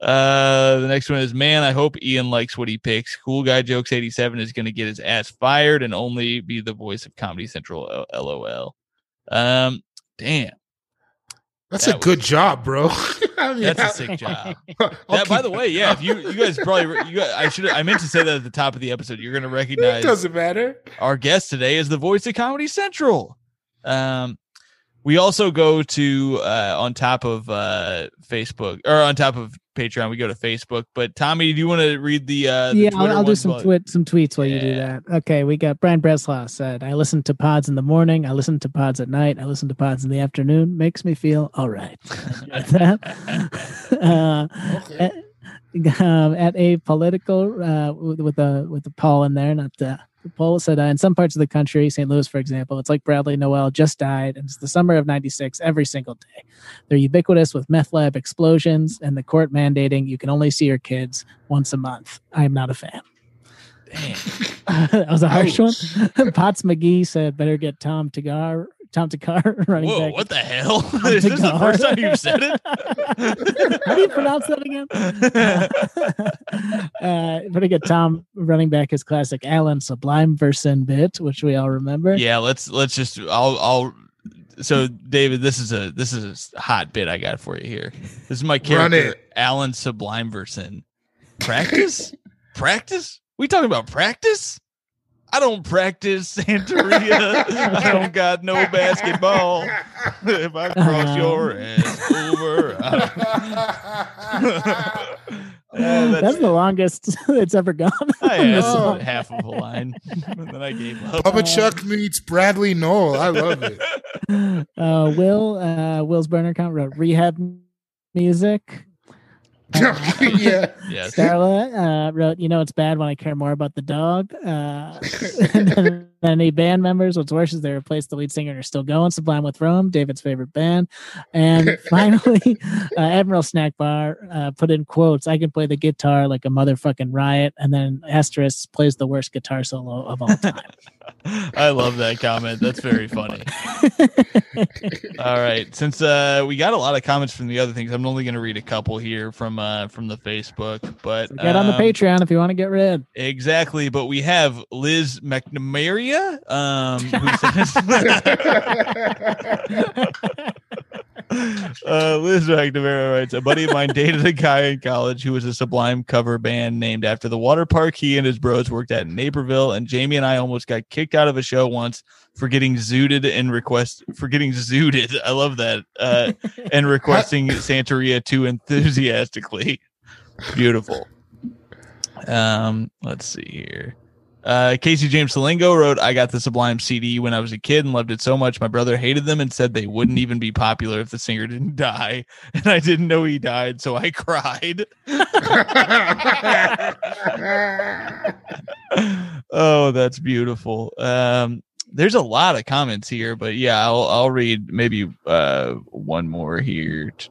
the next one is, man, I hope Ian likes what he picks. Cool Guy Jokes 87 is going to get his ass fired and only be the voice of Comedy Central, LOL. Um, damn. That's That a good job, bro. (laughs) I mean, That's a sick job. (laughs) That, by the way, yeah. If you you guys probably you guys, I should I meant to say that at the top of the episode. You're going to recognize. it doesn't matter. our guest today is the voice of Comedy Central. Um, we also go to uh, on top of uh, Facebook or on top of Patreon. We go to Facebook. But Tommy, do you want to read the? Uh, the yeah, Twitter I'll, I'll do some while- twit some tweets while you do that. Okay, we got Brian Breslaw said, "I listen to pods in the morning. I listen to pods at night. I listen to pods in the afternoon. Makes me feel all right." (laughs) (laughs) Uh, Okay. at, (laughs) um, at a political uh, with, with a with a Paul in there, not the. Paul said uh, in some parts of the country, St. Louis, for example, it's like Bradley Nowell just died, and it's the summer of '96 every single day. They're ubiquitous with meth lab explosions and the court mandating you can only see your kids once a month. I am not a fan. Damn. (laughs) that was a harsh Ouch. one. (laughs) Potts McGee said, "Better get Tom Tagar, Tom Thakkar (laughs) running Whoa! back." What the hell? Tom (laughs) is this the first time you've said it? (laughs) How do you pronounce that again? uh, better get Tom running back his classic Alan Sublime Versin bit, which we all remember. yeah. Let's let's just. I'll I'll. So David, this is a this is a hot bit I got for you here. This is my Run character. Alan Sublime Versin. Practice, practice. We talking about practice? I don't practice (laughs) Santeria. I don't got no basketball. (laughs) if I cross Uh-huh. your ass over, I- Yeah, (laughs) that's, that's- the longest it's ever gone. I on asked half of a line, and then I gave up. Bubba Chuck meets Bradley Nowell. I love it. Uh, Will, uh, Will's burner count wrote rehab music. (laughs) yeah. Yes. Starla uh, wrote, "You know it's bad when I care more about the dog." Uh, (laughs) and any band members. What's worse is they replaced the lead singer and are still going. Sublime with Rome, David's favorite band. And (laughs) finally, uh, Admiral Snack Bar uh, put in quotes, I can play the guitar like a motherfucking riot. And then Asterisk plays the worst guitar solo of all time. (laughs) I love that comment. That's very funny. (laughs) All right. Since uh, we got a lot of comments from the other things, I'm only going to read a couple here from uh, from the Facebook. But Get on the um, Patreon if you want to get rid. Exactly, but we have Liz Um, who (laughs) says, (laughs) uh, Liz McNamara writes, a buddy of mine dated a guy in college who was a Sublime cover band named after the water park he and his bros worked at in Naperville, and Jamie and I almost got kicked out of a show once for getting zooted and request for getting zooted. I love that, uh, and (laughs) requesting Santeria too enthusiastically. Beautiful. Um, let's see here. Uh, Casey James Salingo wrote, I got the Sublime CD when I was a kid and loved it so much. My brother hated them and said they wouldn't even be popular if the singer didn't die. (laughs) And I didn't know he died, so I cried. (laughs) oh, that's beautiful. Um, there's a lot of comments here, but yeah, I'll I'll read maybe uh one more here. (tsk)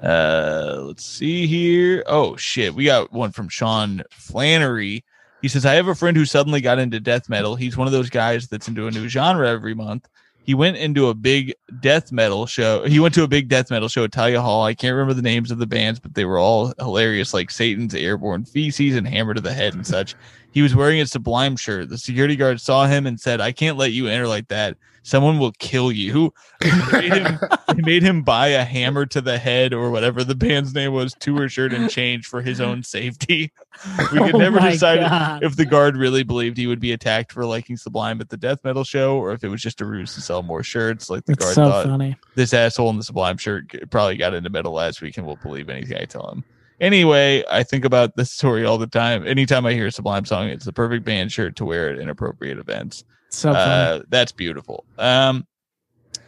Uh, let's see here. Oh shit, we got one from Sean Flannery. He says, I have a friend who suddenly got into death metal. He's one of those guys that's into a new genre every month. He went into a big death metal show. He went to a big death metal show at Thalia Hall. I can't remember the names of the bands, but they were all hilarious, like Satan's Airborne Feces and Hammer to the Head and such. He was wearing a Sublime shirt. The security guard saw him and said, I can't let you enter like that. Someone will kill you. (laughs) They made him, they made him buy a hammer to the head or whatever the band's name was, tour shirt and change for his own safety. (laughs) We could Oh never decide God. if the guard really believed he would be attacked for liking Sublime at the death metal show or if it was just a ruse to sell more shirts. Like the It's guard so thought funny. this asshole in the Sublime shirt probably got into metal last week and will believe anything I tell him. Anyway, I think about this story all the time. Anytime I hear a Sublime song, it's the perfect band shirt to wear at inappropriate events. So. Uh, that's beautiful. Um,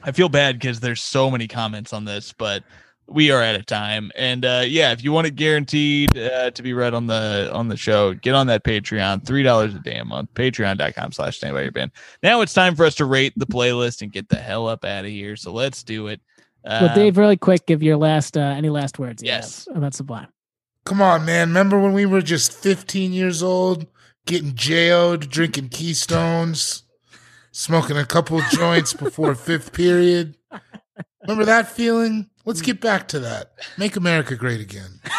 I feel bad because there's so many comments on this, but we are out of time. And uh, yeah, if you want it guaranteed uh, to be read on the on the show, get on that Patreon. Three dollars a day a month. Patreon.com slash stand by your band. Now it's time for us to rate the playlist and get the hell up out of here. So let's do it. well, Um, Dave, really quick, give your last uh, any last words. Yes. about Sublime. Come on, man. Remember when we were just 15 years old, getting JO'd, drinking Keystones, smoking a couple (laughs) joints before fifth period? Remember that feeling? Let's get back to that. Make America great again. (laughs)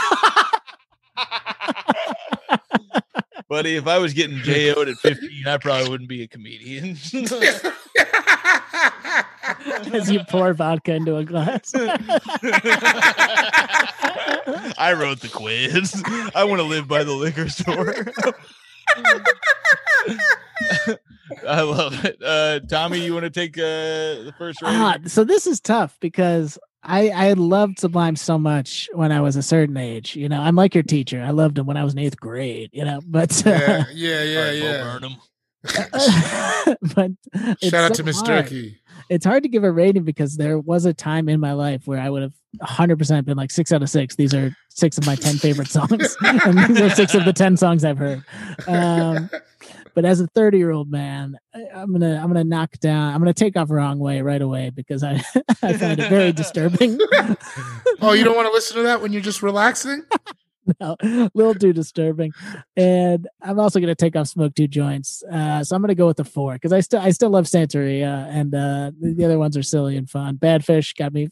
buddy, if I was getting JO'd at 15, I probably wouldn't be a comedian. (laughs) As you pour vodka into a glass. (laughs) I wrote the quiz. I want to live by the liquor store. (laughs) I love it. Uh, Tommy, you want to take uh, the first round? Ah, so this is tough because I I loved Sublime so much when I was a certain age. You know, I'm like your teacher. I loved him when I was in eighth grade. You know, but uh, Yeah, yeah, yeah, All right, Bo yeah. Burnham. (laughs) (laughs) but Shout out so to Miss hard. Durkee. It's hard to give a rating because there was a time in my life where I would have 100% been like six out of six. These are six of my 10 favorite songs. (laughs) and these are six of the 10 songs I've heard. Um, but as a 30 year old man, I, I'm gonna I'm gonna knock down. I'm gonna take off wrong way right away because I (laughs) I find it very disturbing. (laughs) Oh, you don't want to listen to that when you're just relaxing? (laughs) no, a little too disturbing. And I'm also going to take off smoke two joints. Uh, so I'm going to go with the four because I still I still love Santeria, and uh, the, the other ones are silly and fun. Bad Fish got me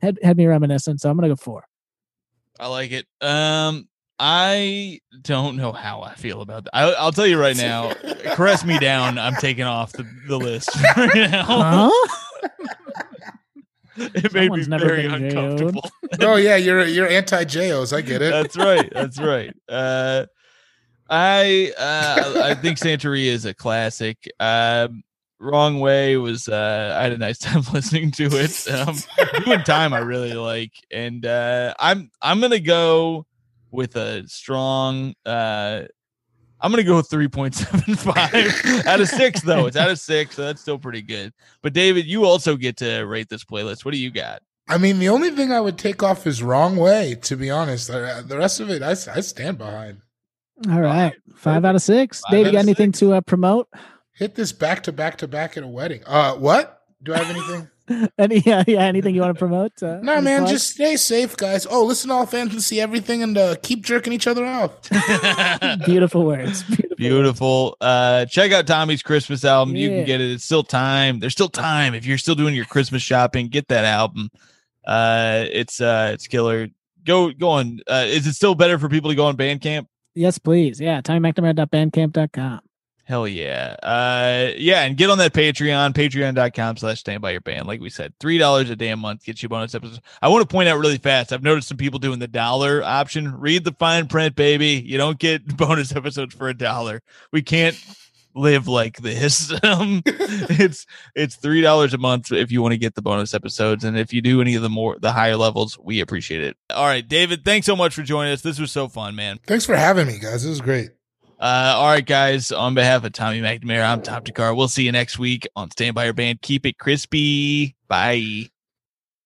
had had me reminiscent, so I'm going to go four. I like it. Um, I don't know how I feel about that. I, I'll tell you right now. (laughs) caress me down. I'm taking off the, the list (laughs) right now. Huh? (laughs) It made Someone's me never very uncomfortable. oh yeah, you're you're anti JOs. I get it. That's right. That's right. Uh, I uh, I think Santeria is a classic. Um, Wrong Way was uh, I had a nice time listening to it. Um, Doing Time I really like, and uh, I'm I'm gonna go with a strong. Uh, I'm gonna go three point seven five (laughs) out of six though. It's out of six, so that's still pretty good. But David, you also get to rate this playlist. What do you got? I mean, the only thing I would take off is wrong way. To be honest, Uh, the rest of it, I, I stand behind. All right, five out of six. Five Dave, you got of anything to uh, promote? Hit this back to back to back at a wedding. Uh, what? Do I have anything? (laughs) Any, yeah, yeah. Anything you want to promote? Uh, no, any man. plugs? Just stay safe, guys. Oh, listen to all fans and see everything, and uh, keep jerking each other off. (laughs) beautiful words. Beautiful. Beautiful. Uh, check out Tommy's Christmas album. You can get it. It's still time. There's still time. If you're still doing your Christmas shopping, get that album. Uh, it's uh, it's killer. Go go on. Uh, is it still better for people to go on Bandcamp? Yes, please. Yeah, TommyMcNamara.bandcamp.com. Hell yeah. Uh yeah, and get on that Patreon, patreon.com slash stand by your band. Like we said, three dollars a damn month gets you bonus episodes. I want to point out really fast. I've noticed some people doing the dollar option. Read the fine print, baby. You don't get (laughs) bonus episodes for a dollar. We can't live like this. (laughs) Um (laughs) it's it's three dollars a month if you want to get the bonus episodes. And if you do any of the more the higher levels, we appreciate it. All right, David, thanks so much for joining us. This was so fun, man. Thanks for having me, guys. This was great. Uh, all right, guys. On behalf of Tommy McNamara, I'm Tom Thakkar. We'll see you next week on Stand By Your Band. Keep it crispy. Bye.